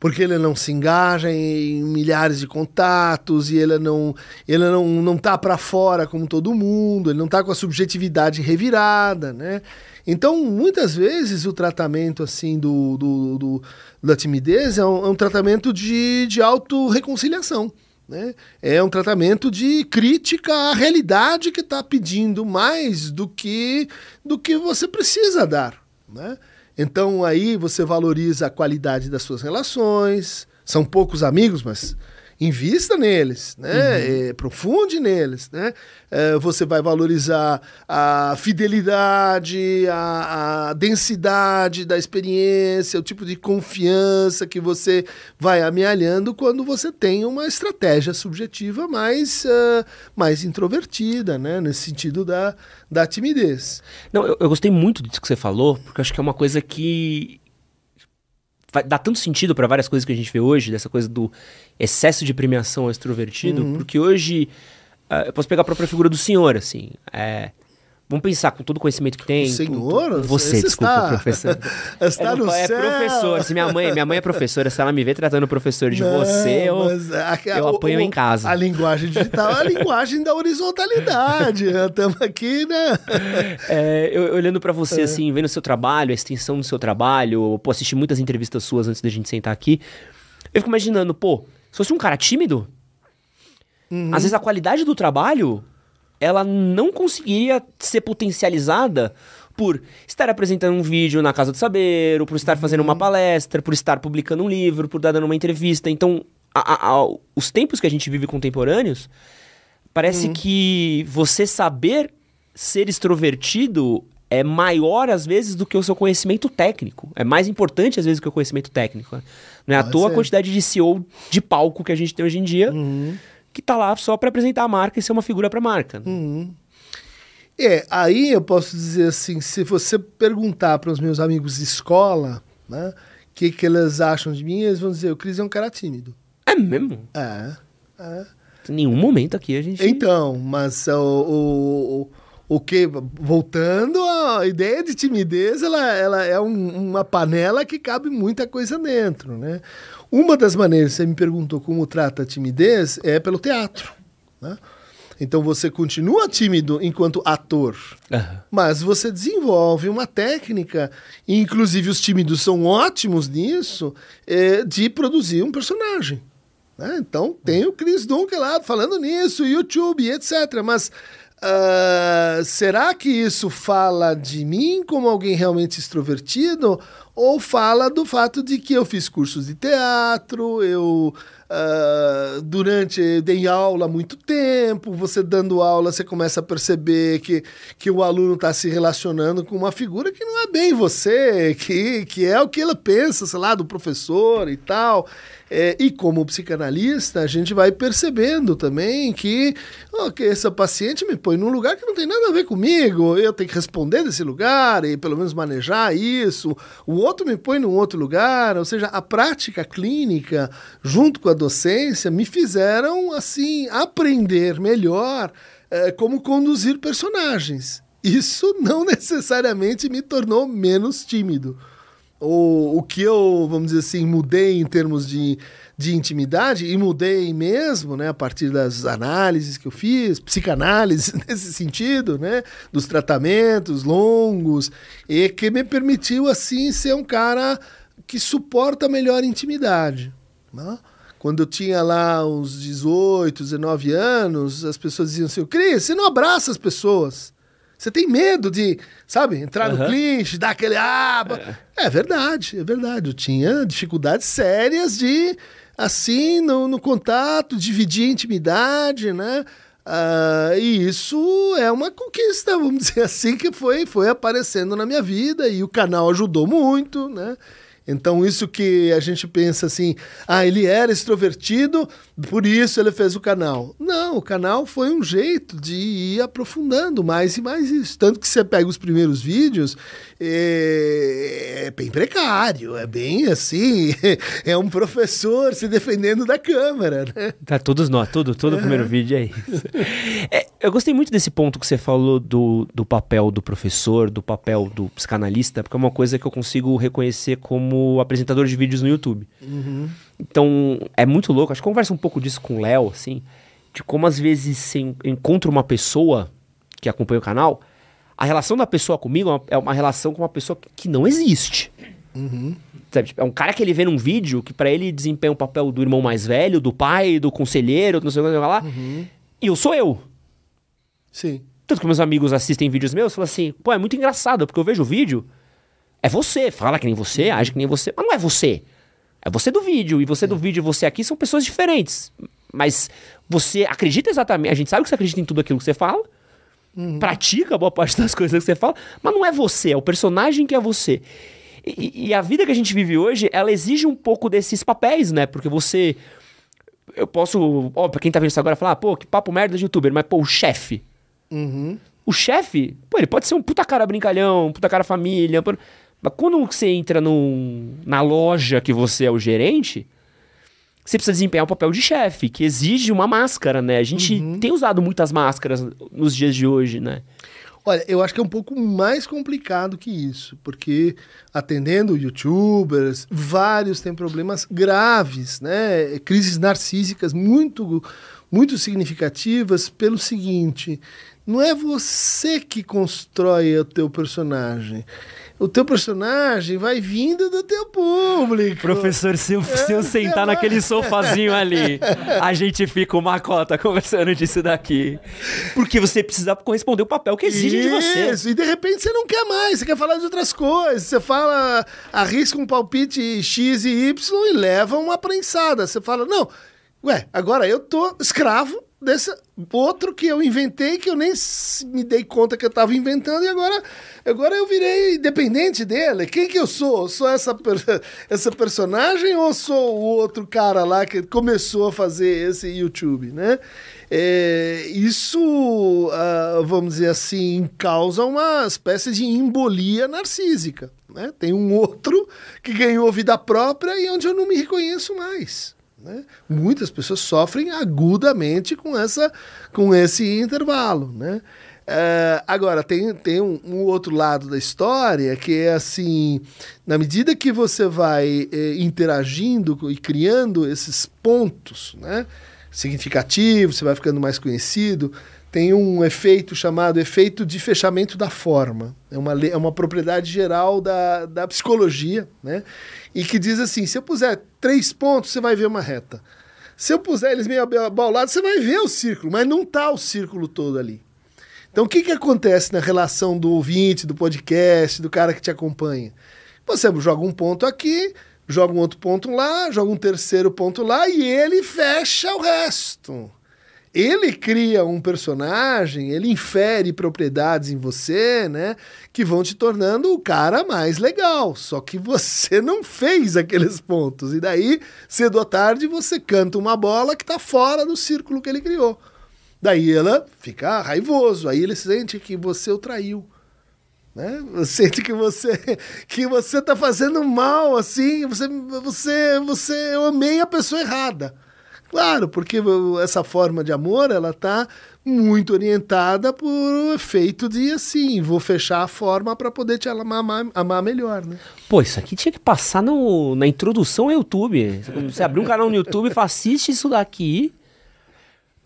porque ele não se engaja em milhares de contatos e ele não ele não não tá para fora como todo mundo, ele não tá com a subjetividade revirada, né? Então, muitas vezes o tratamento assim do, do, do da timidez é um, é um tratamento de, de autorreconciliação. Né? É um tratamento de crítica à realidade que está pedindo mais do que, do que você precisa dar. Né? Então aí você valoriza a qualidade das suas relações. São poucos amigos, mas invista neles, né? Uhum. É, profunde neles, né? É, você vai valorizar a fidelidade, a, a, densidade da experiência, o tipo de confiança que você vai amealhando quando você tem uma estratégia subjetiva mais, uh, mais introvertida, né? Nesse sentido da, da timidez. Não, eu, eu gostei muito disso que você falou, porque acho que é uma coisa que dá tanto sentido para várias coisas que a gente vê hoje, dessa coisa do excesso de premiação ao extrovertido, uhum. porque hoje uh, eu posso pegar a própria figura do senhor, assim. É, vamos pensar com todo o conhecimento que tem. O senhor? Tu, tu, você, desculpa, está... professor. está é, no é céu. professor. Se minha mãe, minha mãe é professora, se ela me vê tratando professor de Não, você, eu, a, eu apanho o, em casa. A linguagem digital é a linguagem da horizontalidade. Estamos aqui, né? É, eu, olhando para você, é. assim, vendo o seu trabalho, a extensão do seu trabalho, pô, assisti muitas entrevistas suas antes da gente sentar aqui. Eu fico imaginando, pô, se fosse um cara tímido, uhum. às vezes a qualidade do trabalho ela não conseguiria ser potencializada por estar apresentando um vídeo na Casa do Saber, ou por estar fazendo uma palestra, por estar publicando um livro, por estar dando uma entrevista. Então, a, a, a, os tempos que a gente vive contemporâneos, parece uhum. que você saber ser extrovertido é maior às vezes do que o seu conhecimento técnico. É mais importante às vezes do que o conhecimento técnico. Né? Não é à toa a quantidade de CEO de palco que a gente tem hoje em dia. Uhum que tá lá só para apresentar a marca e ser uma figura para a marca. Uhum. É, aí eu posso dizer assim, se você perguntar para os meus amigos de escola, né, o que, que eles acham de mim, eles vão dizer, o Cris é um cara tímido. É mesmo? É, é. Em nenhum momento aqui a gente... Então, mas o, o, o, o que, voltando, a ideia de timidez, ela, ela é um, uma panela que cabe muita coisa dentro, né? Uma das maneiras, você me perguntou como trata a timidez, é pelo teatro. Né? Então você continua tímido enquanto ator, uhum. mas você desenvolve uma técnica, e inclusive os tímidos são ótimos nisso, é, de produzir um personagem. Né? Então tem o Chris Duncan lá falando nisso, YouTube, etc. Mas Uh, será que isso fala de mim como alguém realmente extrovertido? Ou fala do fato de que eu fiz cursos de teatro, eu uh, durante dei aula há muito tempo, você dando aula, você começa a perceber que, que o aluno está se relacionando com uma figura que não é bem você, que, que é o que ele pensa, sei lá, do professor e tal. É, e como psicanalista, a gente vai percebendo também que, que essa paciente me põe num lugar que não tem nada a ver comigo, eu tenho que responder desse lugar e pelo menos manejar isso, o outro me põe num outro lugar, ou seja, a prática clínica junto com a docência me fizeram, assim, aprender melhor é, como conduzir personagens. Isso não necessariamente me tornou menos tímido o, o que eu, vamos dizer assim, mudei em termos de, de intimidade, e mudei mesmo, né, a partir das análises que eu fiz, psicanálise nesse sentido, né, dos tratamentos longos, e que me permitiu, assim, ser um cara que suporta melhor a intimidade. Né? Quando eu tinha lá uns 18, 19 anos, as pessoas diziam assim, Cris, você não abraça as pessoas. Você tem medo de, sabe, entrar uhum. no clinch, dar aquele. Ah, é. é verdade, é verdade. Eu tinha dificuldades sérias de, assim, no, no contato, dividir a intimidade, né? Uh, e isso é uma conquista, vamos dizer assim, que foi, foi aparecendo na minha vida e o canal ajudou muito, né? Então, isso que a gente pensa assim, ah, ele era extrovertido, por isso ele fez o canal. Não, o canal foi um jeito de ir aprofundando mais e mais isso. Tanto que você pega os primeiros vídeos, é, é bem precário, é bem assim, é um professor se defendendo da câmera, né? Tá, todos nós, tudo, todo o primeiro vídeo é isso. É, eu gostei muito desse ponto que você falou do, do papel do professor, do papel do psicanalista, porque é uma coisa que eu consigo reconhecer como apresentador de vídeos no YouTube. Uhum. Então, é muito louco. Acho que conversa um pouco disso com o Léo, assim, de como às vezes você encontra uma pessoa que acompanha o canal, a relação da pessoa comigo é uma é relação com uma pessoa que não existe. Uhum. Sabe, tipo, é um cara que ele vê num vídeo que para ele desempenha o papel do irmão mais velho, do pai, do conselheiro, não sei o que lá. Uhum. E eu sou eu. Sim. Tanto que meus amigos assistem vídeos meus e falam assim, pô, é muito engraçado, porque eu vejo o vídeo, é você, fala que nem você, age que nem você, mas não é você. É você do vídeo, e você é. do vídeo e você aqui são pessoas diferentes. Mas você acredita exatamente, a gente sabe que você acredita em tudo aquilo que você fala, uhum. pratica boa parte das coisas que você fala, mas não é você, é o personagem que é você. E, e, a vida que a gente vive hoje, ela exige um pouco desses papéis, né? Porque você. Eu posso. Ó, pra quem tá vendo isso agora, falar, pô, que papo merda de youtuber, mas, pô, o chefe. Uhum. O chefe, pô, ele pode ser um puta cara brincalhão, um puta cara família. Mas quando você entra num, na loja que você é o gerente, você precisa desempenhar o papel de chefe, que exige uma máscara, né? A gente uhum. tem usado muitas máscaras nos dias de hoje, né? Olha, eu acho que é um pouco mais complicado que isso, porque atendendo youtubers, vários têm problemas graves, né? Crises narcísicas muito, muito significativas pelo seguinte: não é você que constrói o teu personagem o teu personagem vai vindo do teu público. Professor, se eu, é, se eu sentar vai... naquele sofazinho ali, a gente fica uma cota conversando disso daqui. Porque você precisa corresponder o papel que exige de você. Isso, e de repente você não quer mais, você quer falar de outras coisas. Você fala, arrisca um palpite X e Y e leva uma prensada. Você fala, não, ué, agora eu tô escravo desse outro que eu inventei que eu nem me dei conta que eu estava inventando e agora agora eu virei independente dele. Quem que eu sou? Sou essa essa personagem ou sou o outro cara lá que começou a fazer esse YouTube, né? É, isso, uh, vamos dizer assim, causa uma espécie de embolia narcísica. Né? Tem um outro que ganhou vida própria e onde eu não me reconheço mais. Né? Muitas pessoas sofrem agudamente com, essa, com esse intervalo. Né? É, agora, tem, tem um, um, outro lado da história que é assim: na medida que você vai é, interagindo e criando esses pontos né, significativos, você vai ficando mais conhecido, tem um efeito chamado efeito de fechamento da forma. É uma, é uma propriedade geral da, da psicologia, né? E que diz assim: se eu puser três pontos, você vai ver uma reta. Se eu puser eles meio abaulados, você vai ver o círculo, mas não está o círculo todo ali. Então, o que, que acontece na relação do ouvinte, do podcast, do cara que te acompanha? Você joga um ponto aqui, joga um outro ponto lá, joga um terceiro ponto lá e ele fecha o resto ele cria um personagem, ele infere propriedades em você, né? Que vão te tornando o cara mais legal. Só que você não fez aqueles pontos. E daí, cedo ou tarde, você canta uma bola que está fora do círculo que ele criou. Daí ela fica raivoso. Aí ele sente que você o traiu. Né? Sente que você que você tá fazendo mal assim, você você você eu amei a pessoa errada. Claro, porque essa forma de amor, ela tá muito orientada por efeito de assim, vou fechar a forma para poder te amar, amar, amar, melhor, né? Pô, isso aqui tinha que passar no, na introdução ao YouTube. Você abrir um canal no YouTube e fala, assiste isso daqui,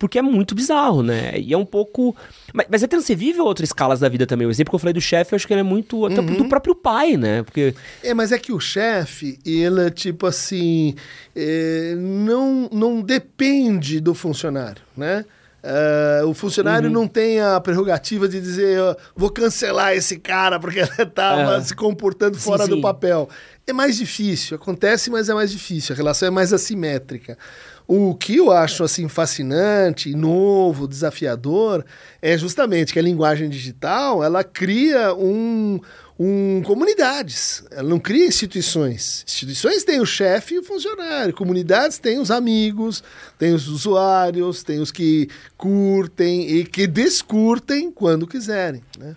porque é muito bizarro, né? E é um pouco. Mas, mas você vive outras escalas da vida também. O exemplo que eu falei do chefe, eu acho que ele é muito. Até uhum. do próprio pai, né? Porque. É, mas é que o chefe, ele é tipo assim. É, não, não depende do funcionário, né? Uh, o funcionário uhum. não tem a prerrogativa de dizer vou cancelar esse cara porque ele estava é. se comportando fora sim, sim. do papel. É mais difícil, acontece, mas é mais difícil. A relação é mais assimétrica. O que eu acho assim fascinante, novo, desafiador, é justamente que a linguagem digital ela cria um, um, comunidades. Ela não cria instituições. Instituições têm o chefe e o funcionário. Comunidades têm os amigos, têm os usuários, têm os que curtem e que descurtem quando quiserem. Né?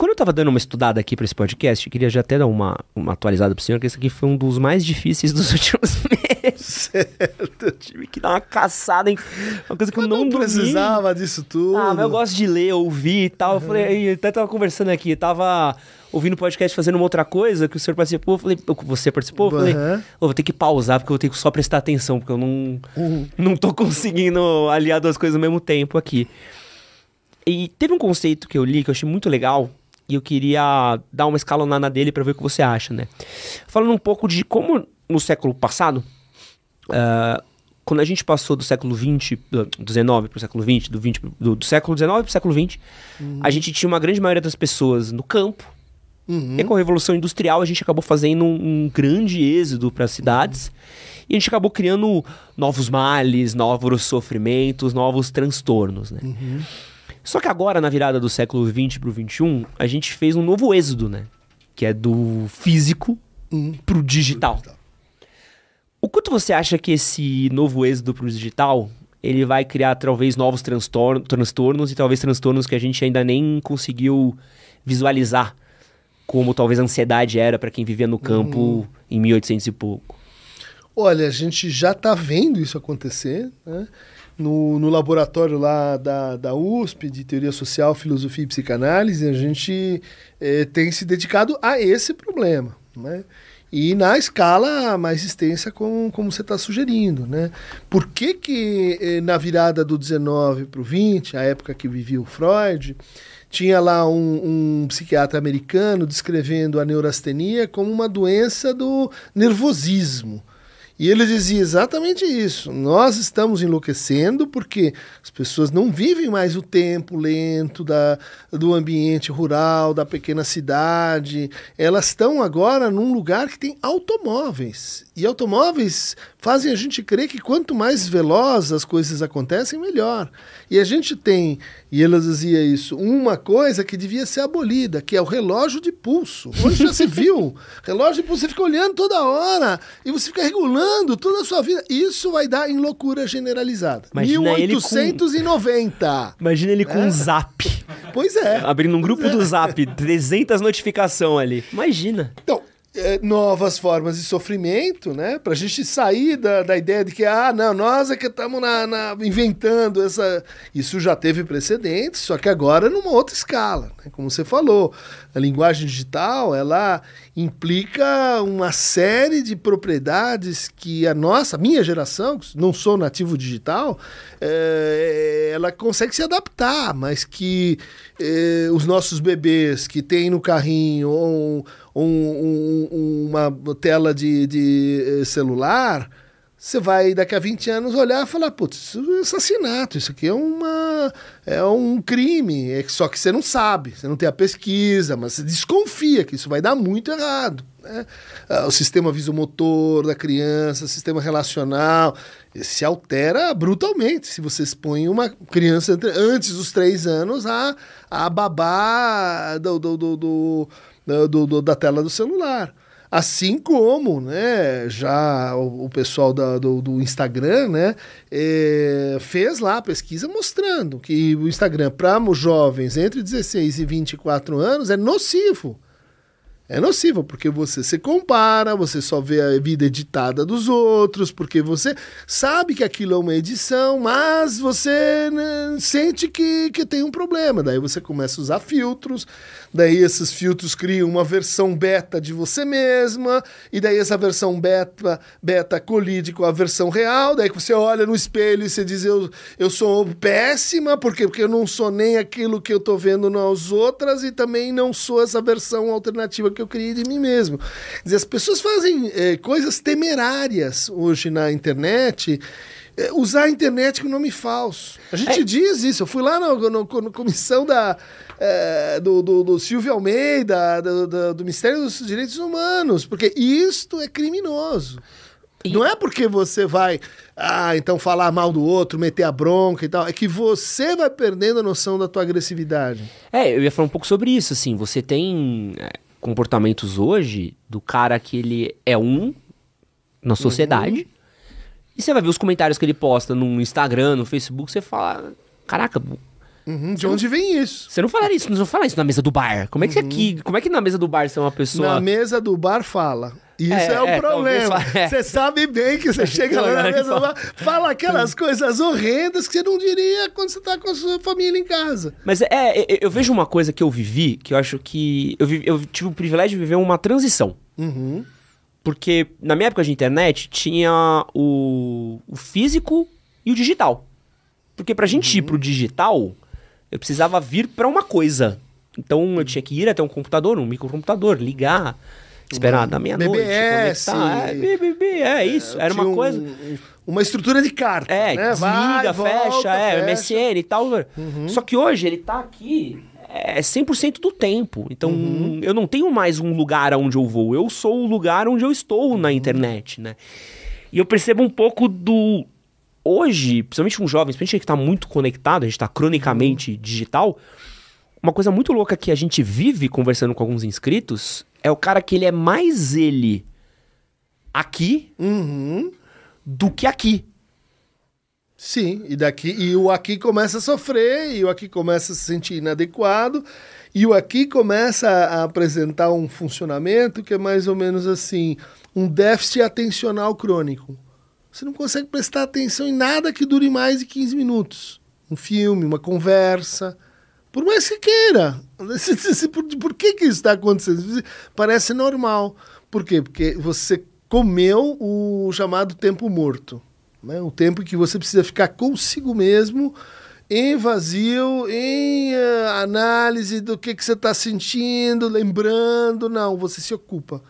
Quando eu tava dando uma estudada aqui para esse podcast, eu queria já até dar uma, uma atualizada pro senhor, que esse aqui foi um dos mais difíceis dos últimos meses. Certo. Eu tive que dar uma caçada em uma coisa que eu não, não dormi. precisava disso tudo. Ah, mas eu gosto de ler, ouvir e tal. Eu falei, aí, até tava conversando aqui, tava ouvindo podcast fazendo uma outra coisa que o senhor participou. Eu falei, você participou? Eu falei, Uhum. "Ô, vou ter que pausar porque eu ter que só prestar atenção, porque eu não, Uhum. não tô conseguindo aliar duas coisas ao mesmo tempo aqui. E teve um conceito que eu li que eu achei muito legal e eu queria dar uma escalonada dele pra ver o que você acha, né? Falando um pouco de como no século passado, ah, quando a gente passou do século XX, do 19 pro século XX, do, 20, pro- do, do século XIX pro século XX, a gente tinha uma grande maioria das pessoas no campo. Uhum. E com a Revolução Industrial a gente acabou fazendo um, um grande êxodo para as cidades. E a gente acabou criando novos males, novos sofrimentos, novos transtornos, né? Só que agora, na virada do século XX pro XXI, a gente fez um novo êxodo, né? Que é do físico Uhum. pro digital. O quanto você acha que esse novo êxodo pro digital, ele vai criar talvez novos transtor- transtornos e talvez transtornos que a gente ainda nem conseguiu visualizar, como talvez a ansiedade era para quem vivia no campo em 1800 e pouco. Olha, a gente já está vendo isso acontecer, né? No, no laboratório lá da, da USP, de Teoria Social, Filosofia e Psicanálise, a gente eh, tem se dedicado a esse problema, né? E na escala mais extensa, como, como você está sugerindo, né? Por que que eh, na virada do 19 para o 20, a época que vivia o Freud, tinha lá um, um psiquiatra americano descrevendo a neurastenia como uma doença do nervosismo. E ele dizia exatamente isso. Nós estamos enlouquecendo porque as pessoas não vivem mais o tempo lento da, do ambiente rural, da pequena cidade. Elas estão agora num lugar que tem automóveis. E automóveis fazem a gente crer que quanto mais veloz as coisas acontecem, melhor. E a gente tem, e ela dizia isso, uma coisa que devia ser abolida, que é o relógio de pulso. Onde já se viu? Relógio de pulso, você fica olhando toda hora e você fica regulando toda a sua vida. Isso vai dar em loucura generalizada. Imagina ele com- 1890. Imagina ele com um zap, Pois é. abrindo um grupo do zap, 300 notificação ali. Imagina. Então, é, novas formas de sofrimento, né? Pra gente sair da, da ideia de que, ah, não, nós é que estamos na, na- inventando essa. Isso já teve precedentes, só que agora numa outra escala. Né? Como você falou, a linguagem digital, ela implica uma série de propriedades que a nossa, minha geração, não sou nativo digital, é, ela consegue se adaptar, mas que é, os nossos bebês que têm no carrinho um, um- um- uma tela de, de, eh, celular, você vai daqui a 20 anos olhar e falar, putz, isso é assassinato, isso aqui é uma é um crime, é só que você não sabe, você não tem a pesquisa, mas você desconfia que isso vai dar muito errado. né? Ah, O sistema visomotor da criança, o sistema relacional, se altera brutalmente se você expõe uma criança antes dos três anos a, a babá do, do- do- do- do- do- da tela do celular. Assim como né, já o, o pessoal da- do, do Instagram né, eh, fez lá a pesquisa mostrando que o Instagram para jovens entre 16 e 24 anos é nocivo. É nocivo, porque você se compara, você só vê a vida editada dos outros, porque você sabe que aquilo é uma edição, mas você né, sente que, que tem um problema. Daí você começa a usar filtros, daí esses filtros criam uma versão beta de você mesma, e daí essa versão beta, beta colide com a versão real, daí você olha no espelho e você diz, eu, eu sou péssima, porque, porque eu não sou nem aquilo que eu tô vendo nas outras, e também não sou essa versão alternativa que eu criei de mim mesmo. Quer dizer, as pessoas fazem eh, coisas temerárias hoje na internet, eh, usar a internet com nome falso. A gente diz isso. Eu fui lá na, comissão da, eh, do, do, do Silvio Almeida, do, do, do Ministério dos Direitos Humanos, porque isto é criminoso. Não é porque você vai, ah, então falar mal do outro, meter a bronca e tal. É que você vai perdendo a noção da tua agressividade. É, eu ia falar um pouco sobre isso, assim. Você tem é, comportamentos hoje do cara que ele é um na sociedade. E você vai ver os comentários que ele posta no Instagram, no Facebook, você fala, caraca, Uhum, De onde vem isso? você não falaria isso, não fala isso na mesa do bar. Como é que aqui, como é que na mesa do bar você é uma pessoa Na mesa do bar fala. Isso é, É, o é, problema. é. Você sabe bem que você chega lá na mesa bar, fala aquelas coisas horrendas que você não diria quando você tá com a sua família em casa. Mas é, é, eu vejo uma coisa que eu vivi, que eu acho que. Eu, vi- eu tive o privilégio de viver uma transição. Uhum. Porque na minha época de internet tinha o, o físico e o digital. Porque pra gente ir pro digital, eu precisava vir pra uma coisa. Então eu tinha que ir até um computador, um microcomputador, ligar, esperar da meia-noite. BBS. conectar. É, BBB, é isso. Era uma um- coisa. Uma estrutura de carta. É, né? desliga, Vai, volta, fecha, é, fecha. Uhum. MSN e tal. Só que hoje ele tá aqui é 100% do tempo. Então Uhum. eu não tenho mais um lugar aonde eu vou. Eu sou o lugar onde eu estou Uhum. na internet, né? E eu percebo um pouco do. Hoje, principalmente um jovem, principalmente que tá muito conectado, a gente tá Uhum. cronicamente digital. Uma coisa muito louca que a gente vive conversando com alguns inscritos é o cara que ele é mais ele aqui Uhum. do que aqui. Sim, e daqui e o aqui começa a sofrer, e o aqui começa a se sentir inadequado, e o aqui começa a apresentar um funcionamento que é mais ou menos assim, um déficit atencional crônico. Você não consegue prestar atenção em nada que dure mais de 15 minutos. Um filme, uma conversa, por mais que queira. Por, por que, que isso está acontecendo? Parece normal. Por quê? Porque você comeu o chamado tempo morto. Né? O tempo que você precisa ficar consigo mesmo, em vazio, em eh, análise do que, que você está sentindo, lembrando. Não, você se ocupa.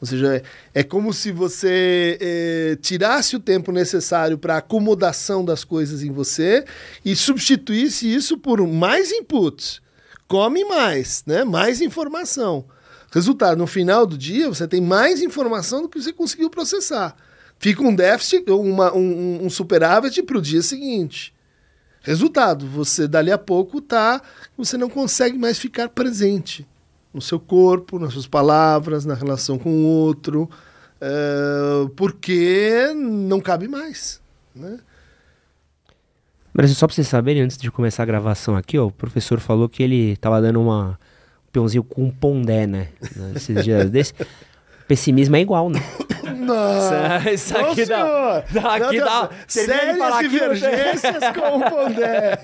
Ou seja, é, é como se você eh, tirasse o tempo necessário para acomodação das coisas em você e substituísse isso por mais inputs. Come mais, né? mais informação. Resultado, no final do dia, você tem mais informação do que você conseguiu processar. Fica um déficit, uma, um, um superávit para o dia seguinte. Resultado, você dali a pouco tá, você não consegue mais ficar presente no seu corpo, nas suas palavras, na relação com o outro, eh, porque não cabe mais. Né? Mas só pra vocês saberem, antes de começar a gravação aqui, ó, o professor falou que ele tava dando uma um peãozinho com um pondé, né? Esses dias desses. Pessimismo é igual, né? Não, Isso aqui dá- senhor. dá- aqui Não, dá- não, de Sérias falar aqui, divergências com o Pondé.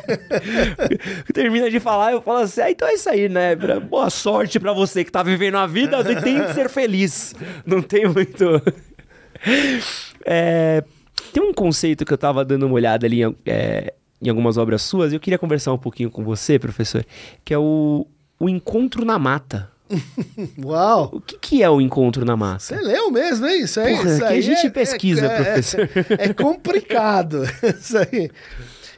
Termina de falar, eu falo assim, ah, então é isso aí, né? Pra- boa sorte pra você que tá vivendo a vida, você tem que ser feliz. Não tem muito. É, tem um conceito que eu tava dando uma olhada ali em, é, em algumas obras suas, e eu queria conversar um pouquinho com você, professor, que é o, o encontro na mata. Uau! O que, que é o encontro na mata? Você leu mesmo, hein? Isso aí, Porra, isso que a aí gente é- pesquisa, é, professor. É, é complicado isso aí.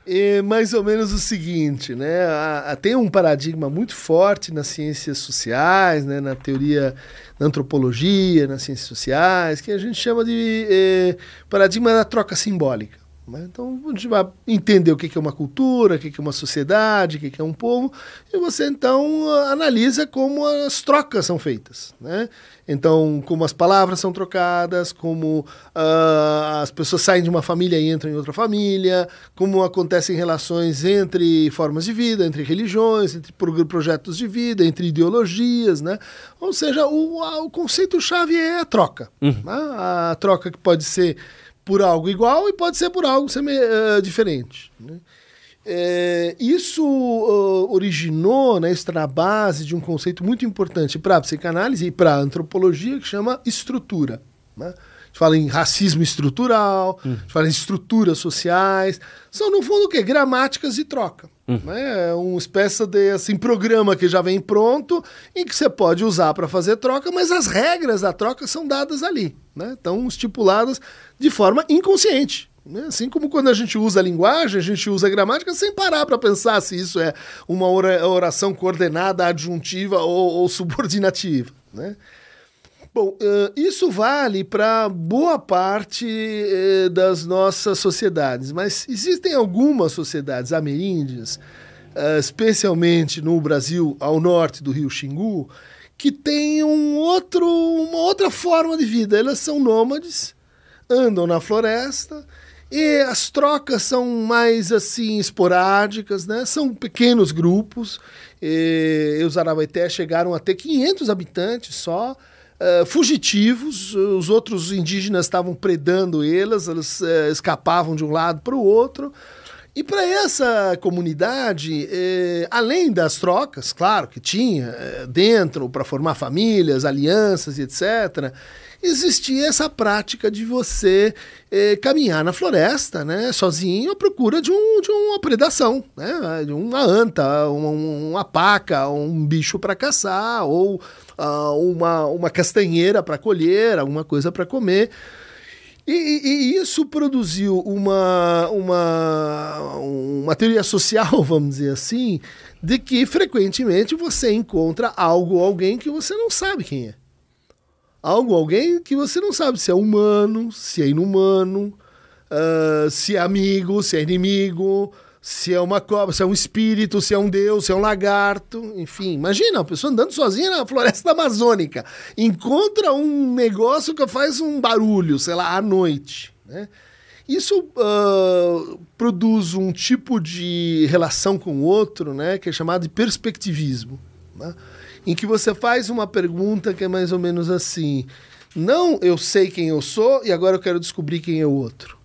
É mais ou menos o seguinte, né? A- a- tem um paradigma muito forte nas ciências sociais, né? na teoria da antropologia, nas ciências sociais, que a gente chama de eh, paradigma da troca simbólica. Né? Então, a gente vai entender o que é uma cultura, o que é uma sociedade, o que é um povo, e você então analisa como as trocas são feitas. Né? Então, como as palavras são trocadas, como ah, as pessoas saem de uma família e entram em outra família, como acontecem relações entre formas de vida, entre religiões, entre pro- projetos de vida, entre ideologias, né? Ou seja, o, a- o conceito-chave é a troca. né? A troca que pode ser por algo igual e pode ser por algo eh, diferente. né? É, isso ah, originou, né, está na base de um conceito muito importante para a psicanálise e para a antropologia que chama estrutura. Né? A gente fala em racismo estrutural, a gente fala em estruturas sociais. São, no fundo, o quê? Gramáticas de troca. Né? É uma espécie de assim, programa que já vem pronto em que você pode usar para fazer troca, mas as regras da troca são dadas ali. Né? Estão estipuladas de forma inconsciente. né? Assim como quando a gente usa a linguagem, a gente usa a gramática sem parar para pensar se isso é uma ora- oração coordenada, adjuntiva ou, ou subordinativa. Né? Bom, isso vale para boa parte das nossas sociedades, mas existem algumas sociedades ameríndias, especialmente no Brasil, ao norte do rio Xingu, que têm um outro, uma outra forma de vida. Elas são nômades, andam na floresta e as trocas são mais assim esporádicas, né? São pequenos grupos. E, os Arabaité chegaram a ter 500 habitantes só. Uh, fugitivos, os outros indígenas estavam predando eles, eles uh, escapavam de um lado para o outro. E para essa comunidade, eh, além das trocas, claro que tinha eh, dentro para formar famílias, alianças e etc., existia essa prática de você eh, caminhar na floresta, né, sozinho, à procura de, um, de uma predação, né, de uma anta, uma, uma paca, um bicho para caçar, ou uh, uma, uma castanheira para colher, alguma coisa para comer. E, e, e, isso produziu uma, uma, uma teoria social, vamos dizer assim, de que frequentemente você encontra algo ou alguém que você não sabe quem é. Algo ou alguém que você não sabe se é humano, se é inumano, uh, se é amigo, se é inimigo, se é uma cobra, se é um espírito, se é um deus, se é um lagarto, enfim. Imagina, uma pessoa andando sozinha na floresta amazônica, encontra um negócio que faz um barulho, sei lá, à noite, né? Isso uh, produz um tipo de relação com o outro, né, que é chamado de perspectivismo, né? em que você faz uma pergunta que é mais ou menos assim: não, eu sei quem eu sou e agora eu quero descobrir quem é o outro.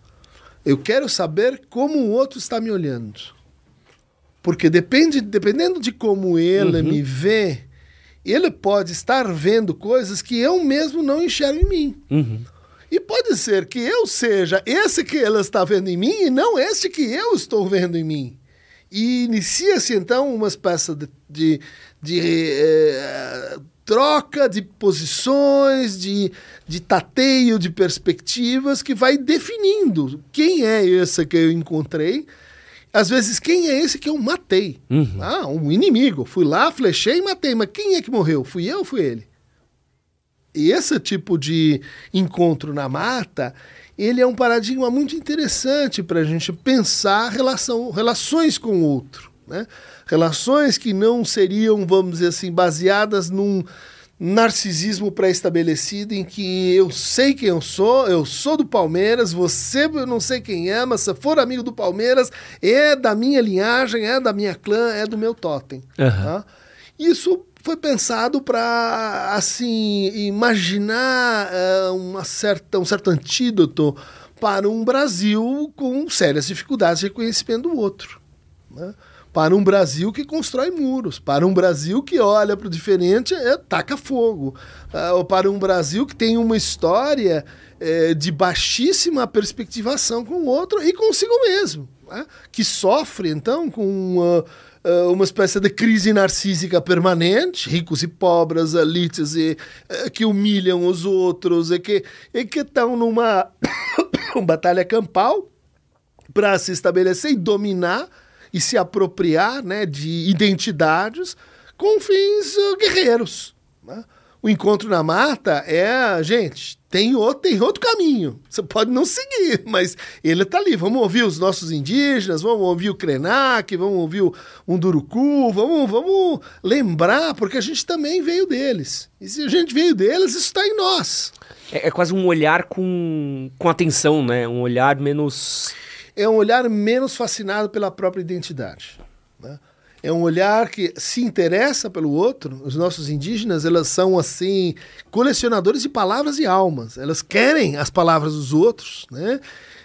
Eu quero saber como o outro está me olhando. Porque depende, dependendo de como ele uhum. me vê, ele pode estar vendo coisas que eu mesmo não enxergo em mim. Uhum. E pode ser que eu seja esse que ele está vendo em mim e não esse que eu estou vendo em mim. E inicia-se então uma espécie de, de, de eh, troca de posições, de, de tateio de perspectivas que vai definindo quem é esse que eu encontrei. Às vezes, quem é esse que eu matei? Uhum. Ah, um inimigo. Fui lá, flechei e matei. Mas quem é que morreu? Fui eu ou fui ele? E esse tipo de encontro na mata, ele é um paradigma muito interessante para a gente pensar relação, relações com o outro. Né? Relações que não seriam, vamos dizer assim, baseadas num narcisismo pré-estabelecido em que eu sei quem eu sou, eu sou do Palmeiras, você eu não sei quem é, mas se for amigo do Palmeiras, é da minha linhagem, é da minha clã, é do meu totem. Uhum. Tá? Isso foi pensado para assim imaginar uh, uma certa, um certo antídoto para um Brasil com sérias dificuldades de reconhecimento do outro. Né? Para um Brasil que constrói muros, para um Brasil que olha para o diferente e taca fogo, uh, para um Brasil que tem uma história uh, de baixíssima perspectivação com o outro e consigo mesmo, né? que sofre então com uma, uh, uma espécie de crise narcísica permanente, ricos e pobres, elites e, eh, que humilham os outros e que e que estão numa batalha campal para se estabelecer e dominar e se apropriar né, de identidades com fins uh, guerreiros. Né? O encontro na mata é, gente, tem outro, tem outro caminho. Você pode não seguir, mas ele está ali. Vamos ouvir os nossos indígenas, vamos ouvir o Krenak, vamos ouvir o Unduruku, vamos, vamos lembrar, porque a gente também veio deles. E se a gente veio deles, isso está em nós. É, é, quase um olhar com, com atenção, né? Um olhar menos é um olhar menos fascinado pela própria identidade. Né? É um olhar que se interessa pelo outro. Os nossos indígenas, elas são assim colecionadores de palavras e almas. Elas querem as palavras dos outros, né?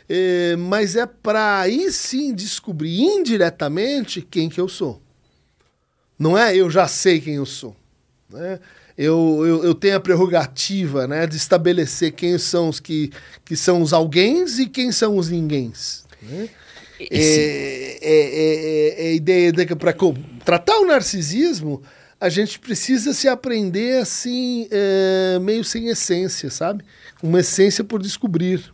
É, mas é para aí sim descobrir indiretamente quem que eu sou. Não é eu já sei quem eu sou. Né? Eu, eu, eu, tenho a prerrogativa né, de estabelecer quem são os que, que são os alguéms e quem são os ninguéms. Né? É, é, é, é, a ideia de que para tratar o narcisismo, a gente precisa se aprender assim, é, meio sem essência, sabe? Uma essência por descobrir.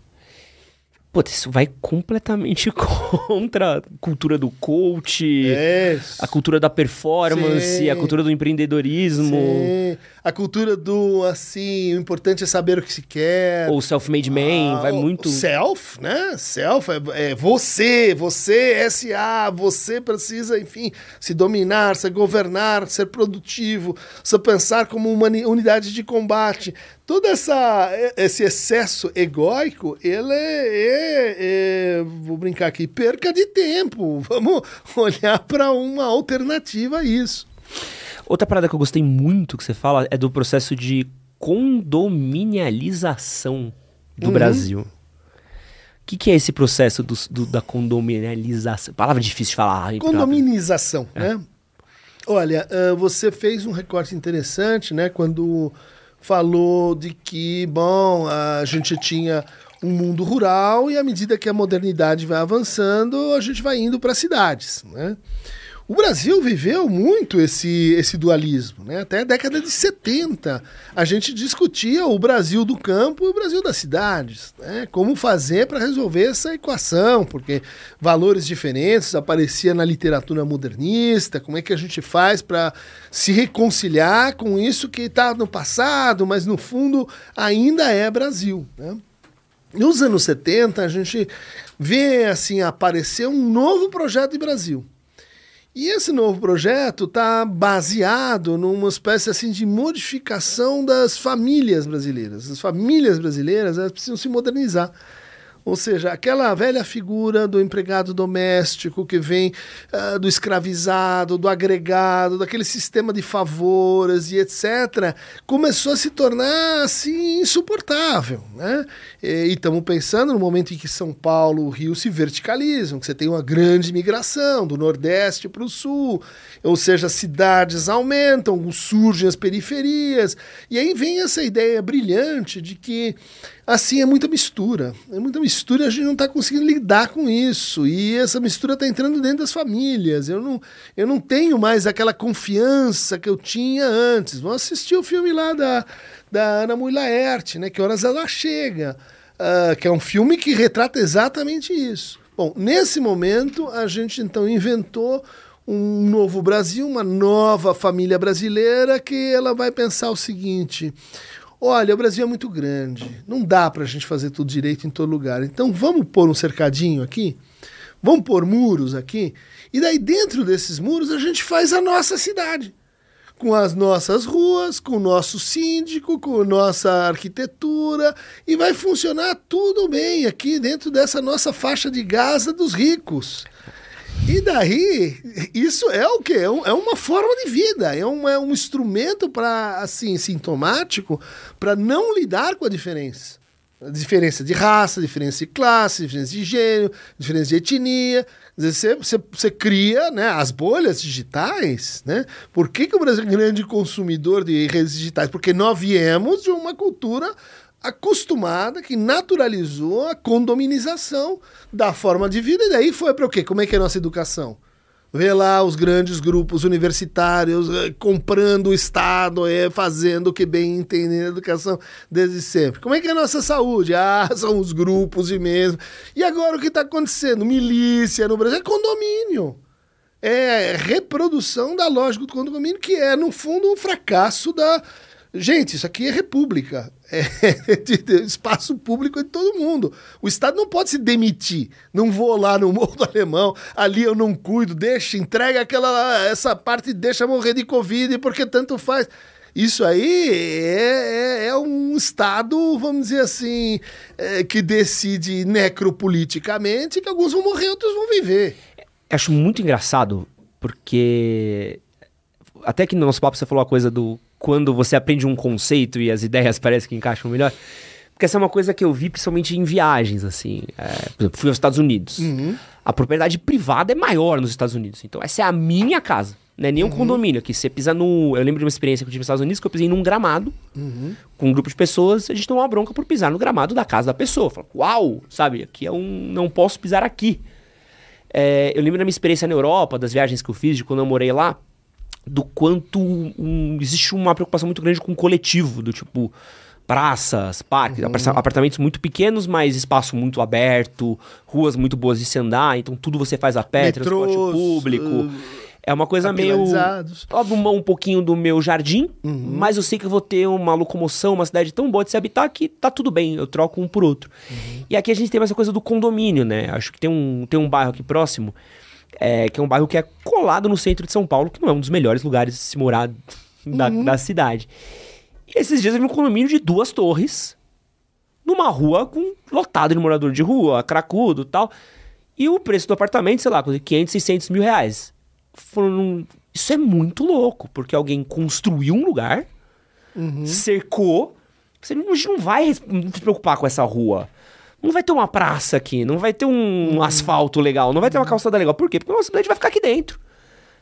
Pô, isso vai completamente contra a cultura do coach, É. a cultura da performance, Sim. a cultura do empreendedorismo, Sim. A cultura do, assim, o importante é saber o que se quer. ou self-made man, Ah, vai muito... Self, né? Self é, é você, você, SA, você precisa, enfim, se dominar, se governar, ser produtivo, se pensar como uma uni- unidade de combate. Todo essa, esse excesso egóico, ele é, é- vou brincar aqui, perca de tempo. Vamos olhar para uma alternativa a isso. Outra parada que eu gostei muito que você fala é do processo de condominialização do Uhum. Brasil. O que, que é esse processo do- do- da condominialização? Palavra difícil de falar. Condominização, né? Olha, ah, você fez um recorte interessante, né? Quando falou de que, bom, a gente tinha um mundo rural e à medida que a modernidade vai avançando, a gente vai indo para cidades, né? O Brasil viveu muito esse, esse dualismo, né? Até a década de 70 a gente discutia o Brasil do campo e o Brasil das cidades, né? Como fazer para resolver essa equação, porque valores diferentes apareciam na literatura modernista, como é que a gente faz para se reconciliar com isso que está no passado, mas no fundo ainda é Brasil, né? Nos anos 70, a gente vê assim aparecer um novo projeto de Brasil. E esse novo projeto está baseado numa espécie assim de modificação das famílias brasileiras. As famílias brasileiras elas precisam se modernizar. Ou seja, aquela velha figura do empregado doméstico que vem ah, do escravizado, do agregado, daquele sistema de favores e etc., começou a se tornar assim insuportável. Né? E estamos pensando no momento em que São Paulo, o Rio se verticalizam, que você tem uma grande migração do Nordeste para o Sul, ou seja, as cidades aumentam, surgem as periferias, e aí vem essa ideia brilhante de que assim é muita mistura. É muita mistura e a gente não está conseguindo lidar com isso. E essa mistura está entrando dentro das famílias. Eu não, eu não tenho mais aquela confiança que eu tinha antes. Vamos assistir o filme lá da, da Ana Mui Laerte, né? Que horas ela chega. ah, que é um filme que retrata exatamente isso. Bom, nesse momento a gente então inventou um novo Brasil, uma nova família brasileira que ela vai pensar o seguinte: olha, o Brasil é muito grande, não dá para a gente fazer tudo direito em todo lugar. Então vamos pôr um cercadinho aqui, vamos pôr muros aqui, e daí dentro desses muros a gente faz a nossa cidade. Com as nossas ruas, com o nosso síndico, com a nossa arquitetura, e vai funcionar tudo bem aqui dentro dessa nossa faixa de Gaza dos ricos. E daí, isso é o quê? É, é uma forma de vida, é um, é um instrumento para assim sintomático para não lidar com a diferença. A diferença de raça, diferença de classe, diferença de gênero, diferença de etnia. Você, você, você cria né, as bolhas digitais. Né? Por que, que o Brasil é um grande consumidor de redes digitais? Porque nós viemos de uma cultura acostumada, que naturalizou a condominização da forma de vida, e daí foi para o quê? Como é que é a nossa educação? Vê lá os grandes grupos universitários eh, comprando o Estado, eh, fazendo o que bem entendem na educação desde sempre. Como é que é a nossa saúde? Ah, são os grupos e mesmo. E agora o que está acontecendo? Milícia no Brasil é condomínio. É reprodução da lógica do condomínio, que é, no fundo, um fracasso da. Gente, isso aqui é república. É de- de espaço público de todo mundo. O Estado não pode se demitir. Não vou lá no Morro do Alemão, ali eu não cuido, deixa, entrega aquela essa parte, deixa morrer de Covid, porque tanto faz. Isso aí é, é- é um Estado, vamos dizer assim, é, que decide necropoliticamente que alguns vão morrer, outros vão viver. Acho muito engraçado, porque. Até que no nosso papo você falou a coisa do quando você aprende um conceito e as ideias parecem que encaixam melhor. Porque essa é uma coisa que eu vi principalmente em viagens, assim. É, por exemplo, fui aos Estados Unidos. A propriedade privada é maior nos Estados Unidos. Então, essa é a minha casa. Não é nem um condomínio. Aqui você pisa no. Eu lembro de uma experiência que eu tive nos Estados Unidos que eu pisei num gramado com um grupo de pessoas. A gente tomou uma bronca por pisar no gramado da casa da pessoa. Falei, uau, sabe? Aqui é um. Não posso pisar aqui. É, eu lembro da minha experiência na Europa, das viagens que eu fiz, de quando eu morei lá, do quanto um- existe uma preocupação muito grande com o coletivo, do tipo, praças, parques, uhum. apartamentos muito pequenos, mas espaço muito aberto, ruas muito boas de se andar, então tudo você faz a pé, Metrôs, transporte público. Uh, é uma coisa meio. Óbvio, um, um pouquinho do meu jardim, uhum. mas eu sei que eu vou ter uma locomoção, uma cidade tão boa de se habitar que tá tudo bem, eu troco um por outro. Uhum. E aqui a gente tem essa coisa do condomínio, né? Acho que tem um, tem um bairro aqui próximo, é, que é um bairro que é colado no centro de São Paulo, que não é um dos melhores lugares de se morar da, uhum. da cidade. E esses dias eu vi um condomínio de duas torres, numa rua com lotado de morador de rua, cracudo e tal. E o preço do apartamento, sei lá, 500, 600 mil reais. Isso é muito louco, porque alguém construiu um lugar, uhum. cercou. Você não, não vai se preocupar com essa rua. Não vai ter uma praça aqui, não vai ter um uhum. asfalto legal, não vai ter uma calçada legal. Por quê? Porque a nossa cidade vai ficar aqui dentro.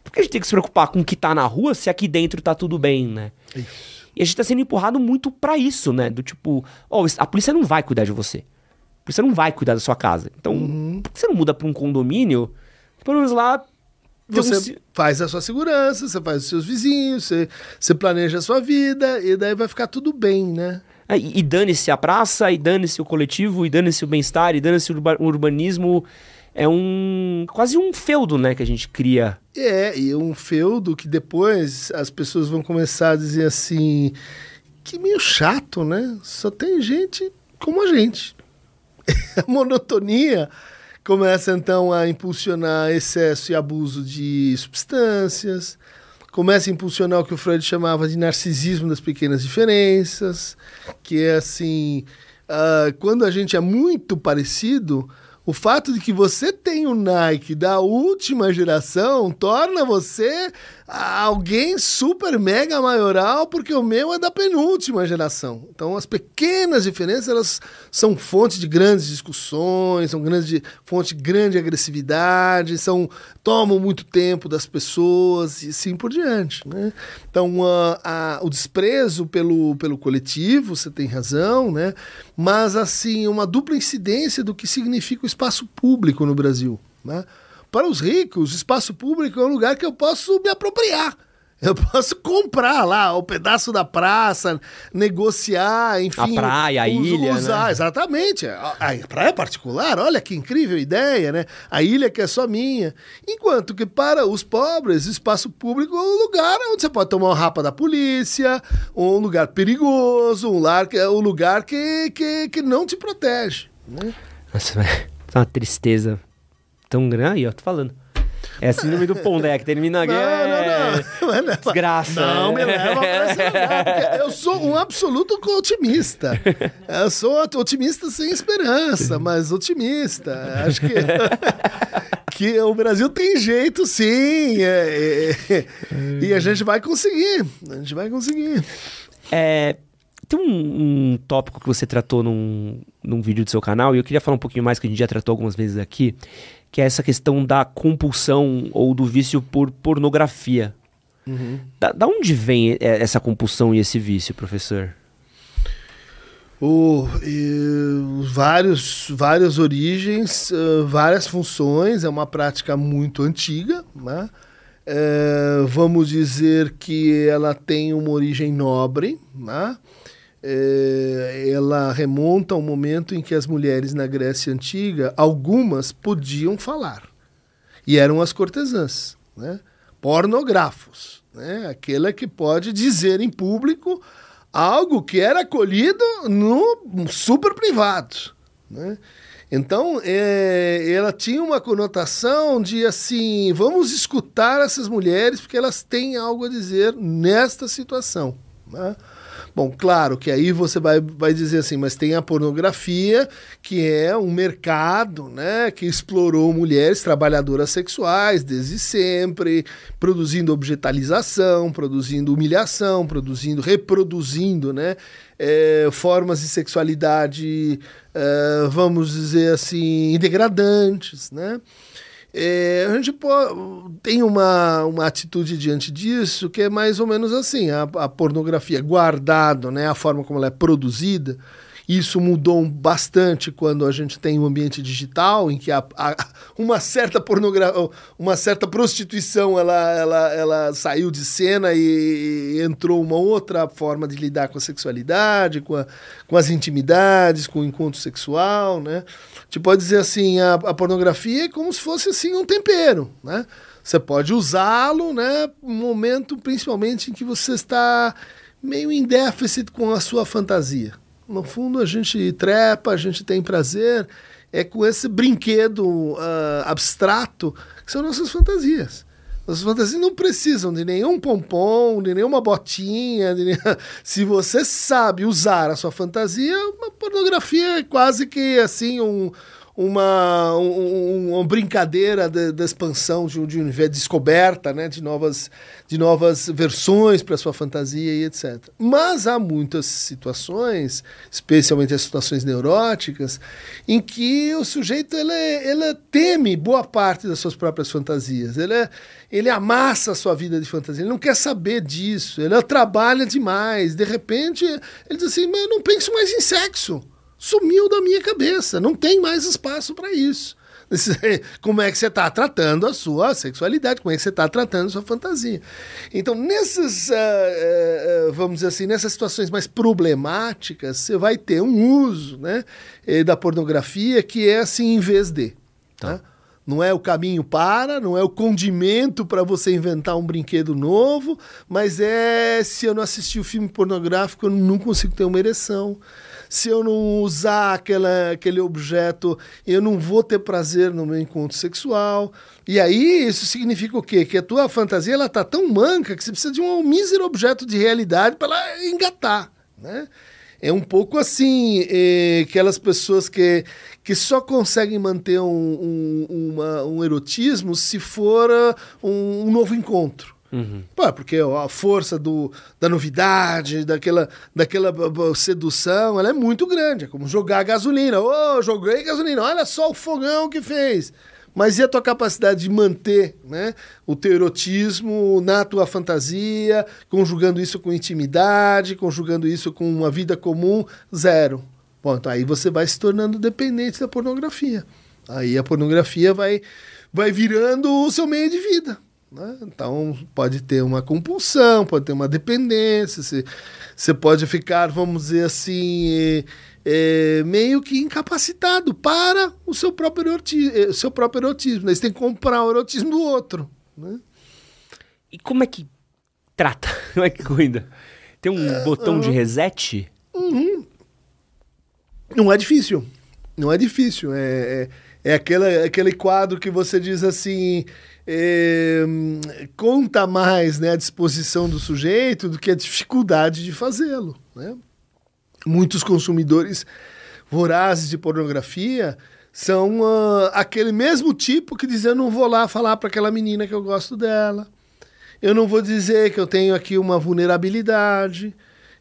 Por que a gente tem que se preocupar com o que tá na rua se aqui dentro tá tudo bem, né? Isso. E a gente tá sendo empurrado muito para isso, né? Do tipo, oh, a polícia não vai cuidar de você. A polícia não vai cuidar da sua casa. Então, uhum. por que você não muda pra um condomínio? Pelo menos lá. Você faz a sua segurança, você faz os seus vizinhos, você, você planeja a sua vida, e daí vai ficar tudo bem, né? É, e, dane-se a praça, e dane-se o coletivo, e dane-se o bem-estar, e dane-se o urbanismo é um quase um feudo, né, que a gente cria. É, e um feudo que depois as pessoas vão começar a dizer assim, que meio chato, né? Só tem gente como a gente. a monotonia começa então a impulsionar excesso e abuso de substâncias, começa a impulsionar o que o Freud chamava de narcisismo das pequenas diferenças, que é assim, uh, quando a gente é muito parecido, o fato de que você tem o Nike da última geração torna você alguém super mega maioral, porque o meu é da penúltima geração. Então, as pequenas diferenças elas são fonte de grandes discussões, são grandes de, fonte de grande agressividade, são tomam muito tempo das pessoas e assim por diante. Né? Então, a, o desprezo pelo, pelo coletivo, você tem razão, né? mas assim, uma dupla incidência do que significa o espaço público no Brasil. Né? Para os ricos, espaço público é um lugar que eu posso me apropriar. Eu posso comprar lá o pedaço da praça, negociar, enfim. A praia, a ilha. Usar, né? exatamente. A, a praia particular, olha que incrível ideia, né? A ilha que é só minha. Enquanto que para os pobres, espaço público é um lugar onde você pode tomar uma rapa da polícia, um lugar perigoso, um, lar, um lugar que, que, que não te protege. Né? Nossa, é uma tristeza tão grande. Aí, ó, tô falando. É síndrome do Pondé, que termina a guerra. Não, não, não. não. Desgraça. Não me leva pra eu sou um absoluto otimista. Eu sou otimista sem esperança, mas otimista. Acho que, que o Brasil tem jeito, sim. É, é, e a gente vai conseguir. A gente vai conseguir. É, tem um, um, tópico que você tratou num, num vídeo do seu canal, e eu queria falar um pouquinho mais, que a gente já tratou algumas vezes aqui, que é essa questão da compulsão ou do vício por pornografia. Uhum. Da, da, onde vem essa compulsão e esse vício, professor? Oh, e, vários, várias origens, uh, várias funções, é uma prática muito antiga, né? É, vamos dizer que ela tem uma origem nobre, né? É, ela remonta ao momento em que as mulheres na Grécia Antiga, algumas podiam falar. E eram as cortesãs, né? pornográfos. Né? Aquela que pode dizer em público algo que era acolhido no super privado. Né? Então, é, ela tinha uma conotação de assim: vamos escutar essas mulheres porque elas têm algo a dizer nesta situação. Né? Bom, claro que aí você vai, vai dizer assim, mas tem a pornografia, que é um mercado né, que explorou mulheres trabalhadoras sexuais desde sempre, produzindo objetalização, produzindo humilhação, produzindo, reproduzindo né, é, formas de sexualidade, é, vamos dizer assim, degradantes, né? É, a gente tem uma, uma atitude diante disso que é mais ou menos assim: a, a pornografia guardado, né, a forma como ela é produzida, Isso mudou bastante quando a gente tem um ambiente digital, em que uma certa pornografia, uma certa prostituição, ela, ela, ela saiu de cena e, entrou uma outra forma de lidar com a sexualidade, com, a, com as intimidades, com o encontro sexual, né? Gente pode dizer assim, a, a pornografia é como se fosse assim um tempero, né? Você pode usá-lo, né? Um momento, principalmente, em que você está meio em déficit com a sua fantasia. No fundo, a gente trepa, a gente tem prazer, é com esse brinquedo uh, abstrato que são nossas fantasias. Nossas fantasias não precisam de nenhum pompom, de nenhuma botinha. De Se você sabe usar a sua fantasia, uma pornografia é quase que assim um, uma, um, uma brincadeira da expansão de de universo, descoberta né, de, novas, de novas versões para sua fantasia e etc. Mas há muitas situações, especialmente as situações neuróticas, em que o sujeito ele, ele teme boa parte das suas próprias fantasias. Ele, ele amassa a sua vida de fantasia, ele não quer saber disso, ele trabalha demais. De repente, ele diz assim: Mas eu não penso mais em sexo sumiu da minha cabeça. Não tem mais espaço para isso. Como é que você está tratando a sua sexualidade, como é que você está tratando a sua fantasia. Então, nessas, uh, uh, vamos dizer assim, nessas situações mais problemáticas, você vai ter um uso né, da pornografia que é assim em vez de. Tá. Né? Não é o caminho para, não é o condimento para você inventar um brinquedo novo, mas é se eu não assistir o filme pornográfico, eu não consigo ter uma ereção se eu não usar aquela, aquele objeto, eu não vou ter prazer no meu encontro sexual. E aí isso significa o quê? Que a tua fantasia ela tá tão manca que você precisa de um mísero objeto de realidade para ela engatar, né? É um pouco assim, é, aquelas pessoas que, que só conseguem manter um, um, uma, um erotismo se for uh, um, um novo encontro. Uhum. Pô, porque a força do, da novidade, daquela, daquela sedução, ela é muito grande. É como jogar gasolina. Ô, oh, joguei gasolina, olha só o fogão que fez. Mas e a tua capacidade de manter né, o teu erotismo na tua fantasia, conjugando isso com intimidade, conjugando isso com uma vida comum? Zero. Ponto. Aí você vai se tornando dependente da pornografia. Aí a pornografia vai, vai virando o seu meio de vida. Né? Então, pode ter uma compulsão, pode ter uma dependência, você, você pode ficar, vamos dizer assim, é, é, meio que incapacitado para o seu próprio erotismo. É, seu próprio erotismo né? Você tem que comprar o erotismo do outro. Né? E como é que trata? Como é que cuida? Tem um é, botão de reset? Uhum. Não é difícil. Não é difícil. É, é, é aquele, aquele quadro que você diz assim é, conta mais né, a disposição do sujeito do que a dificuldade de fazê-lo. Né? Muitos consumidores vorazes de pornografia são uh, aquele mesmo tipo que diz: Eu não vou lá falar para aquela menina que eu gosto dela, eu não vou dizer que eu tenho aqui uma vulnerabilidade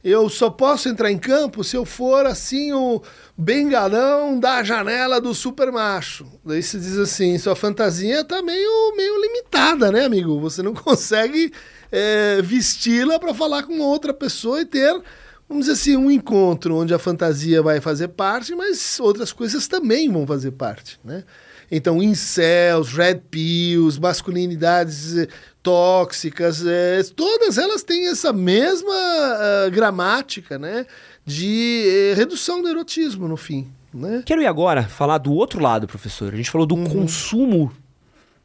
eu só posso entrar em campo se eu for assim o bengalão da janela do super macho. Daí se diz assim, sua fantasia tá meio, meio limitada, né, amigo? Você não consegue é, vesti-la para falar com outra pessoa e ter, vamos dizer assim, um encontro onde a fantasia vai fazer parte, mas outras coisas também vão fazer parte, né? Então, incels, red pills, masculinidades tóxicas, é, todas elas têm essa mesma uh, gramática, né? De eh, redução do erotismo, no fim. Né? Quero ir agora falar do outro lado, professor. A gente falou do uhum. consumo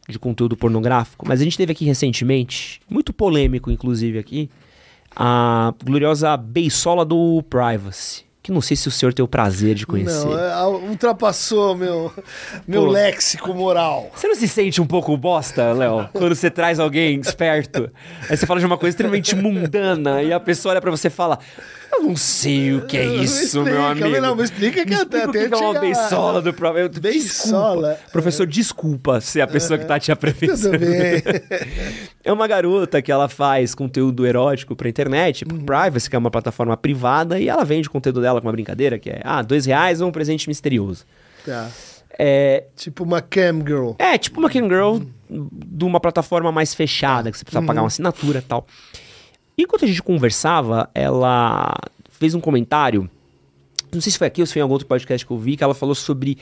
de conteúdo pornográfico, mas a gente teve aqui recentemente, muito polêmico, inclusive, aqui, a gloriosa beisola do privacy que não sei se o senhor tem o prazer de conhecer. Não, é, ultrapassou meu, meu Pô, léxico moral. Você não se sente um pouco bosta, Léo, quando você traz alguém esperto? Aí você fala de uma coisa extremamente mundana e a pessoa olha pra você e fala: eu não sei o que é isso, explica, meu amigo. Não, me explica que me até, até que é uma beisola do próprio. Beisola. Professor, desculpa ser a pessoa que tá te apreensando. Tudo bem. é uma garota que ela faz conteúdo erótico pra internet, uhum. Privacy, que é uma plataforma privada, e ela vende o conteúdo dela com uma brincadeira que é, ah, dois reais ou um presente misterioso. Tá. É, tipo uma cam girl. É, tipo uma cam girl uhum. de uma plataforma mais fechada, que você precisa uhum. pagar uma assinatura e tal. E enquanto a gente conversava, ela fez um comentário não sei se foi aqui ou se foi em algum outro podcast que eu vi, que ela falou sobre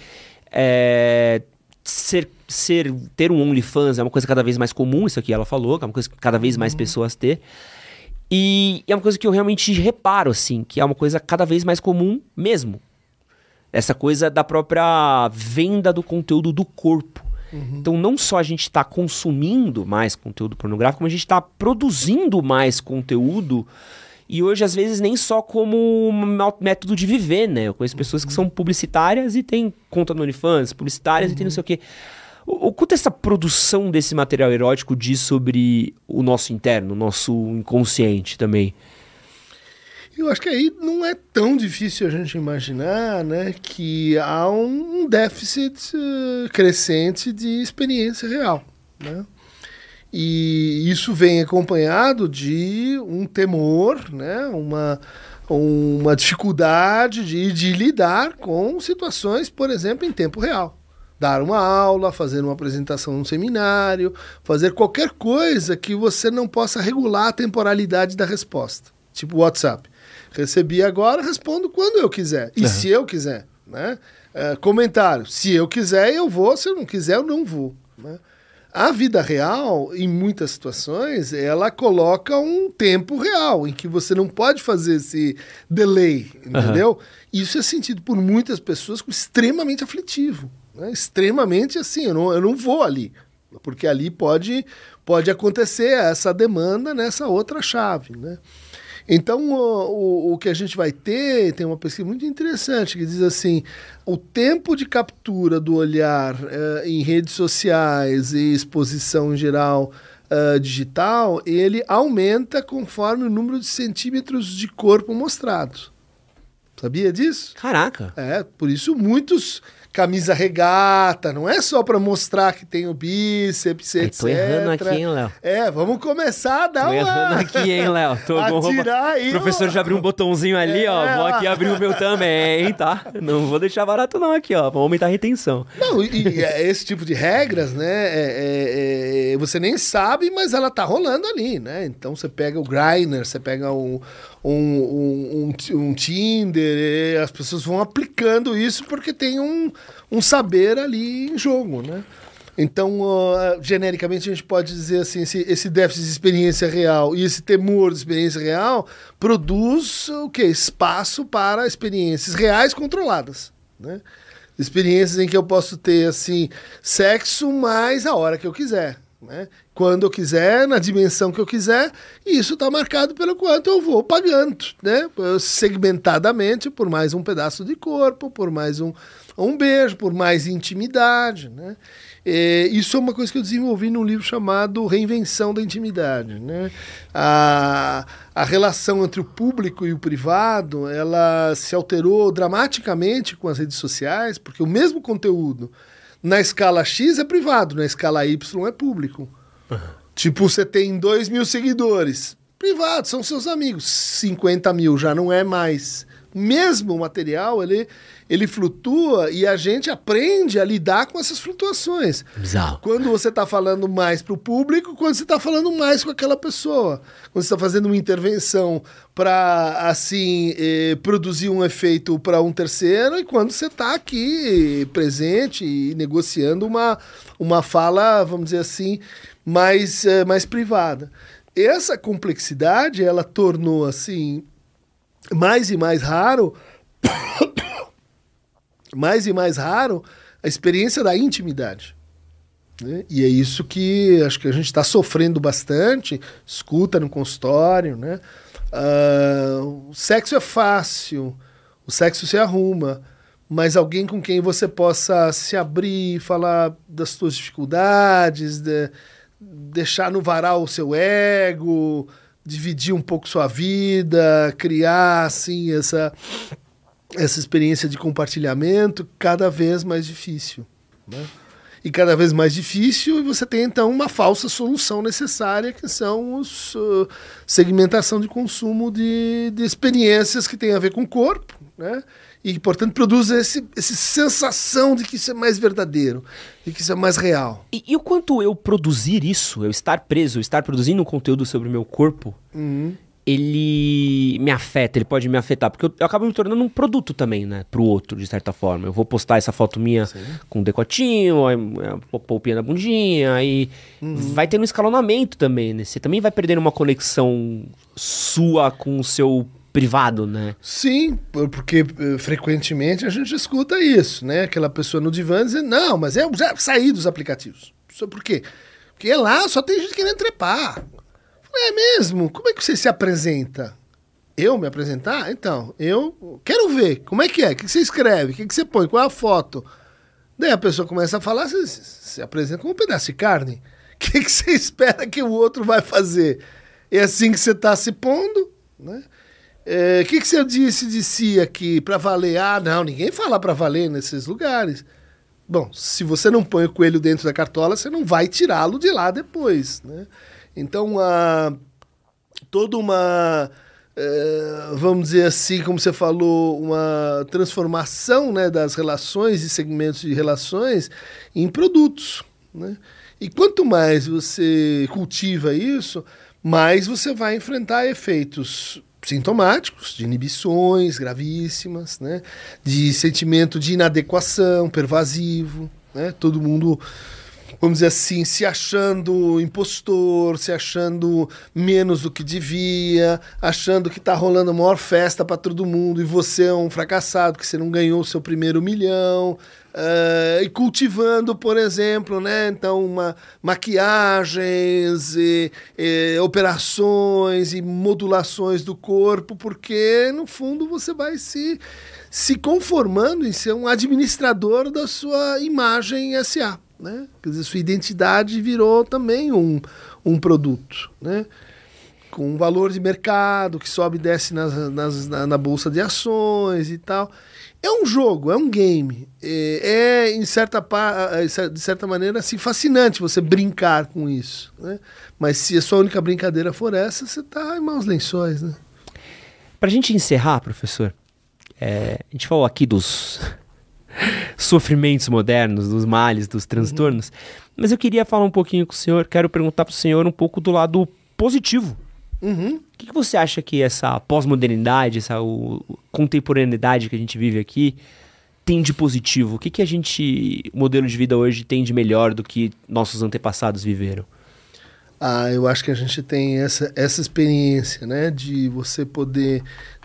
é, ser, ser, ter um OnlyFans é uma coisa cada vez mais comum, isso aqui ela falou, que é uma coisa que cada vez mais pessoas ter. E, e é uma coisa que eu realmente reparo, assim, que é uma coisa cada vez mais comum mesmo. Essa coisa da própria venda do conteúdo do corpo. Então, não só a gente está consumindo mais conteúdo pornográfico, como a gente está produzindo mais conteúdo. E hoje, às vezes, nem só como um método de viver, né? Eu conheço pessoas que são publicitárias e têm conta no OnlyFans, publicitárias e tem não sei o quê. O, o quanto essa produção desse material erótico diz sobre o nosso interno, o nosso inconsciente também? Eu acho que aí não é tão difícil a gente imaginar né, que há um déficit uh, crescente de experiência real. Né? E isso vem acompanhado de um temor, né, uma, uma dificuldade de, de lidar com situações, por exemplo, em tempo real dar uma aula, fazer uma apresentação num seminário, fazer qualquer coisa que você não possa regular a temporalidade da resposta. Tipo WhatsApp. Recebi agora, respondo quando eu quiser. E uhum. se eu quiser. Né? É, comentário. Se eu quiser, eu vou. Se eu não quiser, eu não vou. Né? A vida real, em muitas situações, ela coloca um tempo real em que você não pode fazer esse delay, entendeu? Uhum. Isso é sentido por muitas pessoas como extremamente aflitivo. Né? Extremamente assim, eu não, eu não vou ali. Porque ali pode, pode acontecer essa demanda nessa outra chave. Né? Então, o, o, o, que a gente vai ter, tem uma pesquisa muito interessante que diz assim: o tempo de captura do olhar uh, em redes sociais e exposição em geral uh, digital, ele aumenta conforme o número de centímetros de corpo mostrados. Sabia disso? Caraca! É, por isso muitos camisa regata, não é só para mostrar que tem o bíceps, etc. Tô errando aqui, hein, Léo? É, vamos começar a dar Tô uma... errando aqui, hein, Léo? Tô Atirar aí, O professor já abriu um botãozinho ali, é, ó. Vou aqui abrir o meu também, tá? Não vou deixar barato não aqui, ó. Vamos aumentar a retenção. Não, e, e é esse tipo de regras, né, é, é, é, você nem sabe, mas ela tá rolando ali, né? Então você pega o Grindr, você pega o um, um, um, um Tinder, as pessoas vão aplicando isso porque tem um, um saber ali em jogo, né? Então, uh, genericamente, a gente pode dizer assim: esse, esse, déficit de experiência real e esse temor de experiência real produz o que? Espaço para experiências reais controladas. Né? Experiências em que eu posso ter assim sexo mais a hora que eu quiser né? quando eu quiser, na dimensão que eu quiser, e isso está marcado pelo quanto eu vou pagando, né? segmentadamente, por mais um pedaço de corpo, por mais um, um beijo, por mais intimidade. Né? E isso é uma coisa que eu desenvolvi num livro chamado Reinvenção da Intimidade. Né? A, a relação entre o público e o privado ela se alterou dramaticamente com as redes sociais, porque o mesmo conteúdo na escala X é privado, na escala Y é público. Uhum. Tipo, você tem 2 mil seguidores. Privado, são seus amigos. 50 mil já não é mais. Mesmo o material, ele ele flutua e a gente aprende a lidar com essas flutuações. Bizarro. Quando você está falando mais para o público, quando você está falando mais com aquela pessoa. Quando você está fazendo uma intervenção para, assim, eh, produzir um efeito para um terceiro e quando você está aqui presente e negociando uma, uma fala, vamos dizer assim, mais, eh, mais privada. Essa complexidade, ela tornou, assim, mais e mais raro mais e mais raro a experiência da intimidade. Né? E é isso que acho que a gente está sofrendo bastante, escuta no consultório. Né? Uh, o sexo é fácil, o sexo se arruma, mas alguém com quem você possa se abrir, falar das suas dificuldades, de, deixar no varal o seu ego, dividir um pouco sua vida, criar assim essa essa experiência de compartilhamento cada vez mais difícil. Né? E cada vez mais difícil, e você tem então uma falsa solução necessária, que são os uh, segmentação de consumo de, de experiências que tem a ver com o corpo, né? e portanto produz esse, essa sensação de que isso é mais verdadeiro, de que isso é mais real. E, e o quanto eu produzir isso, eu estar preso, eu estar produzindo um conteúdo sobre o meu corpo, uhum ele me afeta, ele pode me afetar, porque eu, eu acabo me tornando um produto também, né, pro outro, de certa forma. Eu vou postar essa foto minha Sim. com um decotinho, a polpinha na bundinha, aí uhum. vai tendo um escalonamento também, né? Você também vai perdendo uma conexão sua com o seu privado, né? Sim, porque frequentemente a gente escuta isso, né? Aquela pessoa no divã dizendo, não, mas eu já saí dos aplicativos. Por quê? Porque lá só tem gente querendo trepar. É mesmo? Como é que você se apresenta? Eu me apresentar? Então, eu quero ver. Como é que é? O que você escreve? O que você põe? Qual é a foto? Daí a pessoa começa a falar, você se apresenta como um pedaço de carne. O que você espera que o outro vai fazer? É assim que você está se pondo, né? É, o que, que você disse de si aqui para valer? Ah, não, ninguém fala para valer nesses lugares. Bom, se você não põe o coelho dentro da cartola, você não vai tirá-lo de lá depois, né? Então, uh, toda uma, uh, vamos dizer assim, como você falou, uma transformação né, das relações e segmentos de relações em produtos. Né? E quanto mais você cultiva isso, mais você vai enfrentar efeitos sintomáticos, de inibições gravíssimas, né? de sentimento de inadequação pervasivo. Né? Todo mundo vamos dizer assim, se achando impostor, se achando menos do que devia, achando que está rolando a maior festa para todo mundo e você é um fracassado, que você não ganhou o seu primeiro milhão. Uh, e cultivando, por exemplo, né? Então, uma, maquiagens, e, e, operações e modulações do corpo, porque no fundo você vai se, se conformando em ser um administrador da sua imagem SA. Né? Quer dizer, sua identidade virou também um, um produto. Né? com um valor de mercado que sobe e desce nas, nas, na, na, bolsa de ações e tal. É um jogo, é um game. É, é em certa, de certa maneira, assim, fascinante você brincar com isso. Né? Mas se a sua única brincadeira for essa, você está em maus lençóis. Né? Para a gente encerrar, professor, é, a gente falou aqui dos sofrimentos modernos, dos males, dos transtornos, uhum. mas eu queria falar um pouquinho com o senhor, quero perguntar para o senhor um pouco do lado positivo Uhum. O que, que, você acha que essa pós-modernidade, essa o, contemporaneidade que a gente vive aqui tem de positivo? O que, que a gente, o modelo de vida hoje, tem de melhor do que nossos antepassados viveram? Ah, eu acho que a gente tem essa, essa experiência, né? De você poder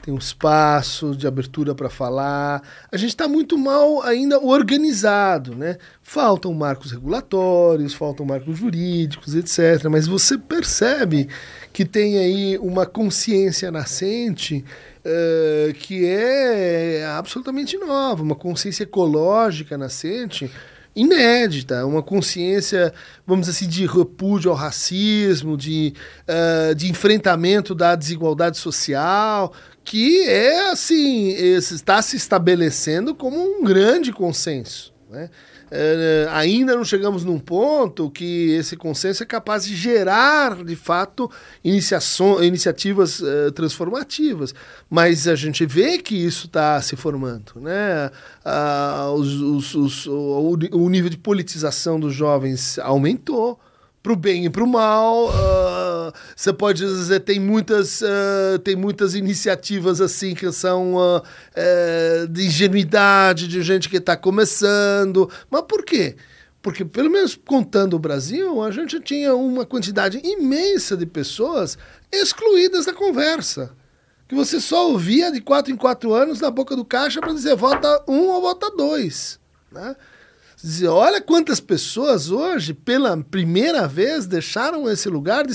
ter um espaço de abertura para falar. A gente está muito mal ainda organizado, né? Faltam marcos regulatórios, faltam marcos jurídicos, etc. Mas você percebe que tem aí uma consciência nascente uh, que é absolutamente nova, uma consciência ecológica nascente inédita, uma consciência, vamos dizer assim, de repúdio ao racismo, de, uh, de enfrentamento da desigualdade social, que é assim, está se estabelecendo como um grande consenso. Né? É, ainda não chegamos num ponto que esse consenso é capaz de gerar, de fato, iniciativas uh, transformativas. Mas a gente vê que isso está se formando. Né? Uh, os, os, os, o, o nível de politização dos jovens aumentou para o bem e para o mal. Uh, você pode dizer tem muitas uh, tem muitas iniciativas assim que são uh, de ingenuidade de gente que está começando. Mas por quê? Porque pelo menos contando o Brasil, a gente tinha uma quantidade imensa de pessoas excluídas da conversa. Que você só ouvia de quatro em quatro anos na boca do caixa para dizer vota um ou vota dois. Né? Dizer, olha quantas pessoas hoje, pela primeira vez, deixaram esse lugar de,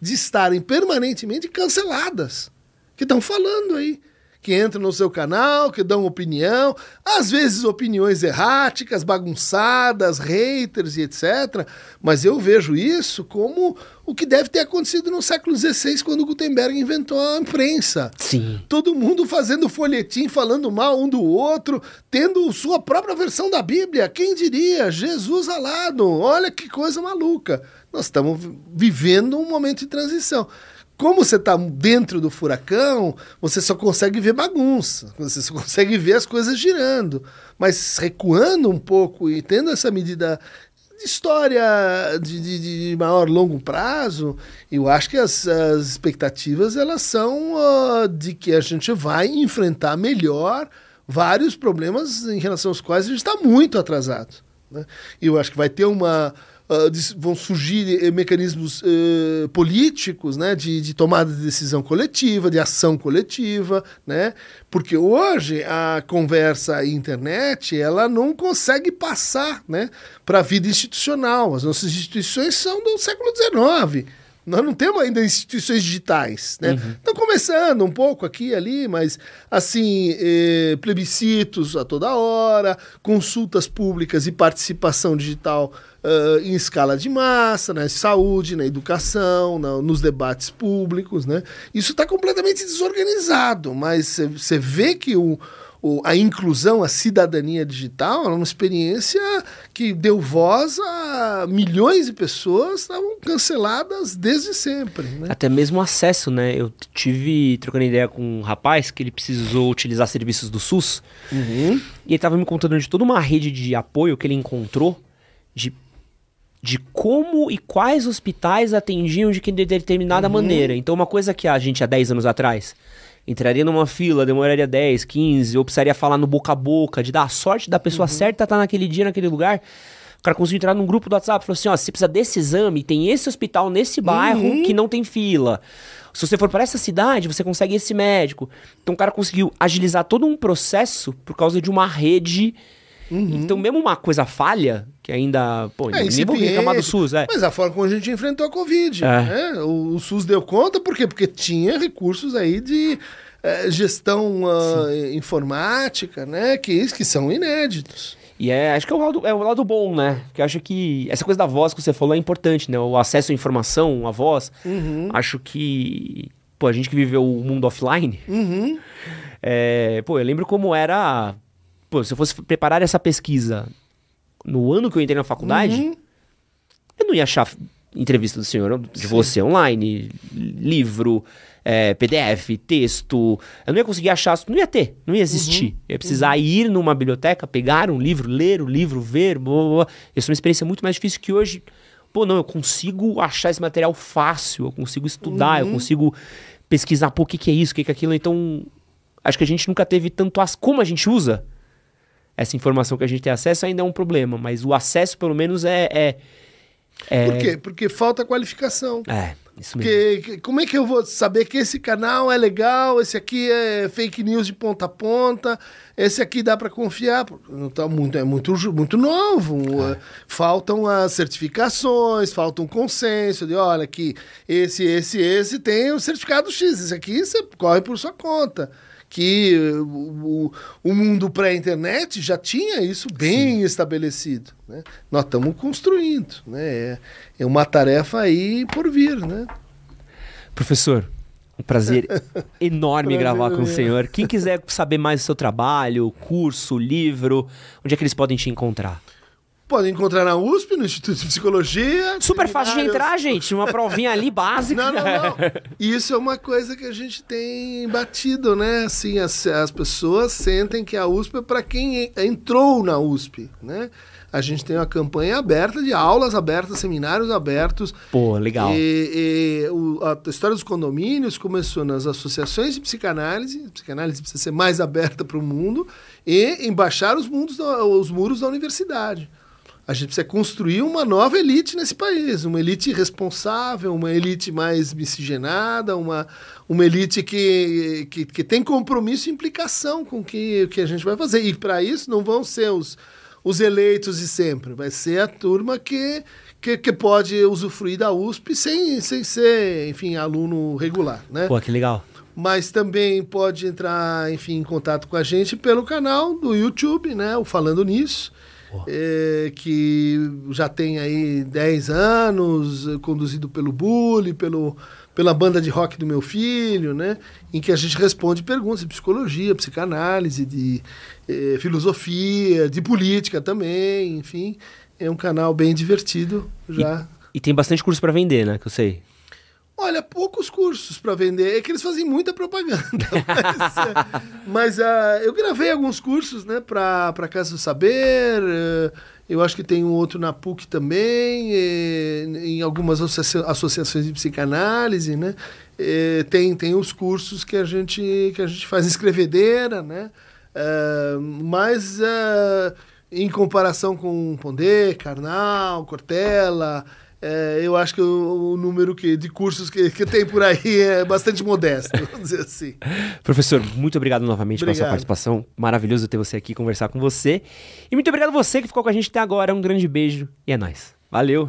de estarem permanentemente canceladas. Que estão falando aí que entram no seu canal, que dão opinião, às vezes opiniões erráticas, bagunçadas, haters e etc. Mas eu vejo isso como o que deve ter acontecido no século XVI, quando Gutenberg inventou a imprensa. Sim. Todo mundo fazendo folhetim, falando mal um do outro, tendo sua própria versão da Bíblia. Quem diria? Jesus alado. Olha que coisa maluca. Nós estamos vivendo um momento de transição como você está dentro do furacão, você só consegue ver bagunça, você só consegue ver as coisas girando. Mas recuando um pouco e tendo essa medida de história de, de, de, maior longo prazo, eu acho que as, as expectativas elas são uh, de que a gente vai enfrentar melhor vários problemas em relação aos quais a gente está muito atrasado. Né? Eu acho que vai ter uma uh, vão surgir eh, mecanismos uh, políticos né, de, de, tomada de decisão coletiva, de ação coletiva, né? porque hoje a conversa internet ela não consegue passar né, para a vida institucional. As nossas instituições são do século XIX. Nós não temos ainda instituições digitais, né? Uhum. Estão começando um pouco aqui e ali, mas assim, eh, plebiscitos a toda hora, consultas públicas e participação digital uh, em escala de massa, na saúde, na educação, na, nos debates públicos, né? Isso está completamente desorganizado, mas você vê que o, o, a inclusão, a cidadania digital é uma experiência que deu voz a milhões de pessoas que estavam canceladas desde sempre. Né? Até mesmo acesso, né? Eu tive trocando ideia com um rapaz que ele precisou utilizar serviços do SUS uhum. e ele estava me contando de toda uma rede de apoio que ele encontrou de de como e quais hospitais atendiam de que de determinada uhum. maneira. Então, uma coisa que a gente há 10 anos atrás entraria numa fila, demoraria 10, 15, ou precisaria falar no boca a boca, de dar a sorte da pessoa uhum. certa estar tá naquele dia, naquele lugar. O cara conseguiu entrar num grupo do WhatsApp e falou assim: ó, você precisa desse exame, tem esse hospital nesse bairro uhum. que não tem fila. Se você for para essa cidade, você consegue esse médico. Então o cara conseguiu agilizar todo um processo por causa de uma rede Uhum. Então, mesmo uma coisa falha, que ainda. Pô, é, nem vou reclamar do SUS, é. Mas a forma como a gente enfrentou a Covid. É. Né? O, o, SUS deu conta, por quê? Porque tinha recursos aí de é, gestão uh, informática, né? Que, que são inéditos. E é, acho que é o, lado, é o lado bom, né? Porque acho que essa coisa da voz que você falou é importante, né? O acesso à informação, a voz. Uhum. Acho que. Pô, a gente que viveu o mundo offline. Uhum. É, pô, eu lembro como era pô, se eu fosse preparar essa pesquisa no ano que eu entrei na faculdade, uhum. eu não ia achar entrevista do senhor, de Sim. você online, livro, é, PDF, texto. Eu não ia conseguir achar, não ia ter, não ia existir. Uhum. Eu ia precisar uhum. ir numa biblioteca, pegar um livro, ler o livro, ver. Blá, blá, blá. Isso é uma experiência muito mais difícil que hoje. Pô, não, eu consigo achar esse material fácil, eu consigo estudar, eu uhum. consigo pesquisar, pô, o que, que é isso, o que, que é aquilo. Então, acho que a gente nunca teve tanto as. Como a gente usa essa informação que a gente tem acesso ainda é um problema, mas o acesso, pelo menos, é. é, é... Por quê? Porque falta qualificação. É. Isso mesmo. Porque como é que eu vou saber que esse canal é legal, esse aqui é fake news de ponta a ponta, esse aqui dá para confiar? Não tá muito, é muito, muito novo. É. Faltam as certificações, falta um consenso de olha que esse, esse, esse tem o certificado X, esse aqui você corre por sua conta que o, o mundo pré-internet já tinha isso bem Sim. estabelecido. Né? Nós estamos construindo. Né? É, é uma tarefa aí por vir. Né? Professor, um prazer enorme prazer gravar com o senhor. Quem quiser saber mais do seu trabalho, curso, livro, onde é que eles podem te encontrar? Podem encontrar na USP, no Instituto de Psicologia. Super fácil de entrar, gente. Uma provinha ali básica. Não, não, não. Isso é uma coisa que a gente tem batido, né? Assim, as, as pessoas sentem que a USP é para quem entrou na USP, né? A gente tem uma campanha aberta de aulas abertas, seminários abertos. Pô, legal. E, e o, a história dos condomínios começou nas associações de psicanálise. A psicanálise precisa ser mais aberta para o mundo e embaixar os, mundos, os muros da universidade. A gente precisa construir uma nova elite nesse país, uma elite responsável, uma elite mais miscigenada, uma, uma elite que, que, que tem compromisso e implicação com o que, que a gente vai fazer. E para isso não vão ser os, os eleitos de sempre, vai ser a turma que, que, que, pode usufruir da USP sem, sem ser, enfim, aluno regular. Né? Pô, que legal mas também pode entrar, enfim, em contato com a gente pelo canal do YouTube, né, o Falando Nisso é, que já tem aí 10 anos, conduzido pelo Bully, pelo, pela banda de rock do meu filho, né? Em que a gente responde perguntas de psicologia, psicanálise, de eh, filosofia, de política também, enfim. É um canal bem divertido já. E, e tem bastante curso para vender, né? Que eu sei. Olha, poucos cursos para vender. É que eles fazem muita propaganda. Mas, mas uh, eu gravei alguns cursos, né, para Casa do Saber. Uh, eu acho que tem um outro na PUC também, e, em algumas associa associações de psicanálise, né? E, tem, tem os cursos que a gente, que a gente faz escrevedeira, né? Uh, mas em comparação com Pondé, Karnal, Cortella, é, eu acho que o, o número que, de cursos que, que tem por aí é bastante modesto, vamos dizer assim. Professor, muito obrigado novamente obrigado. pela sua participação. Maravilhoso ter você aqui conversar com você. E muito obrigado a você que ficou com a gente até agora. Um grande beijo e é nóis. Valeu!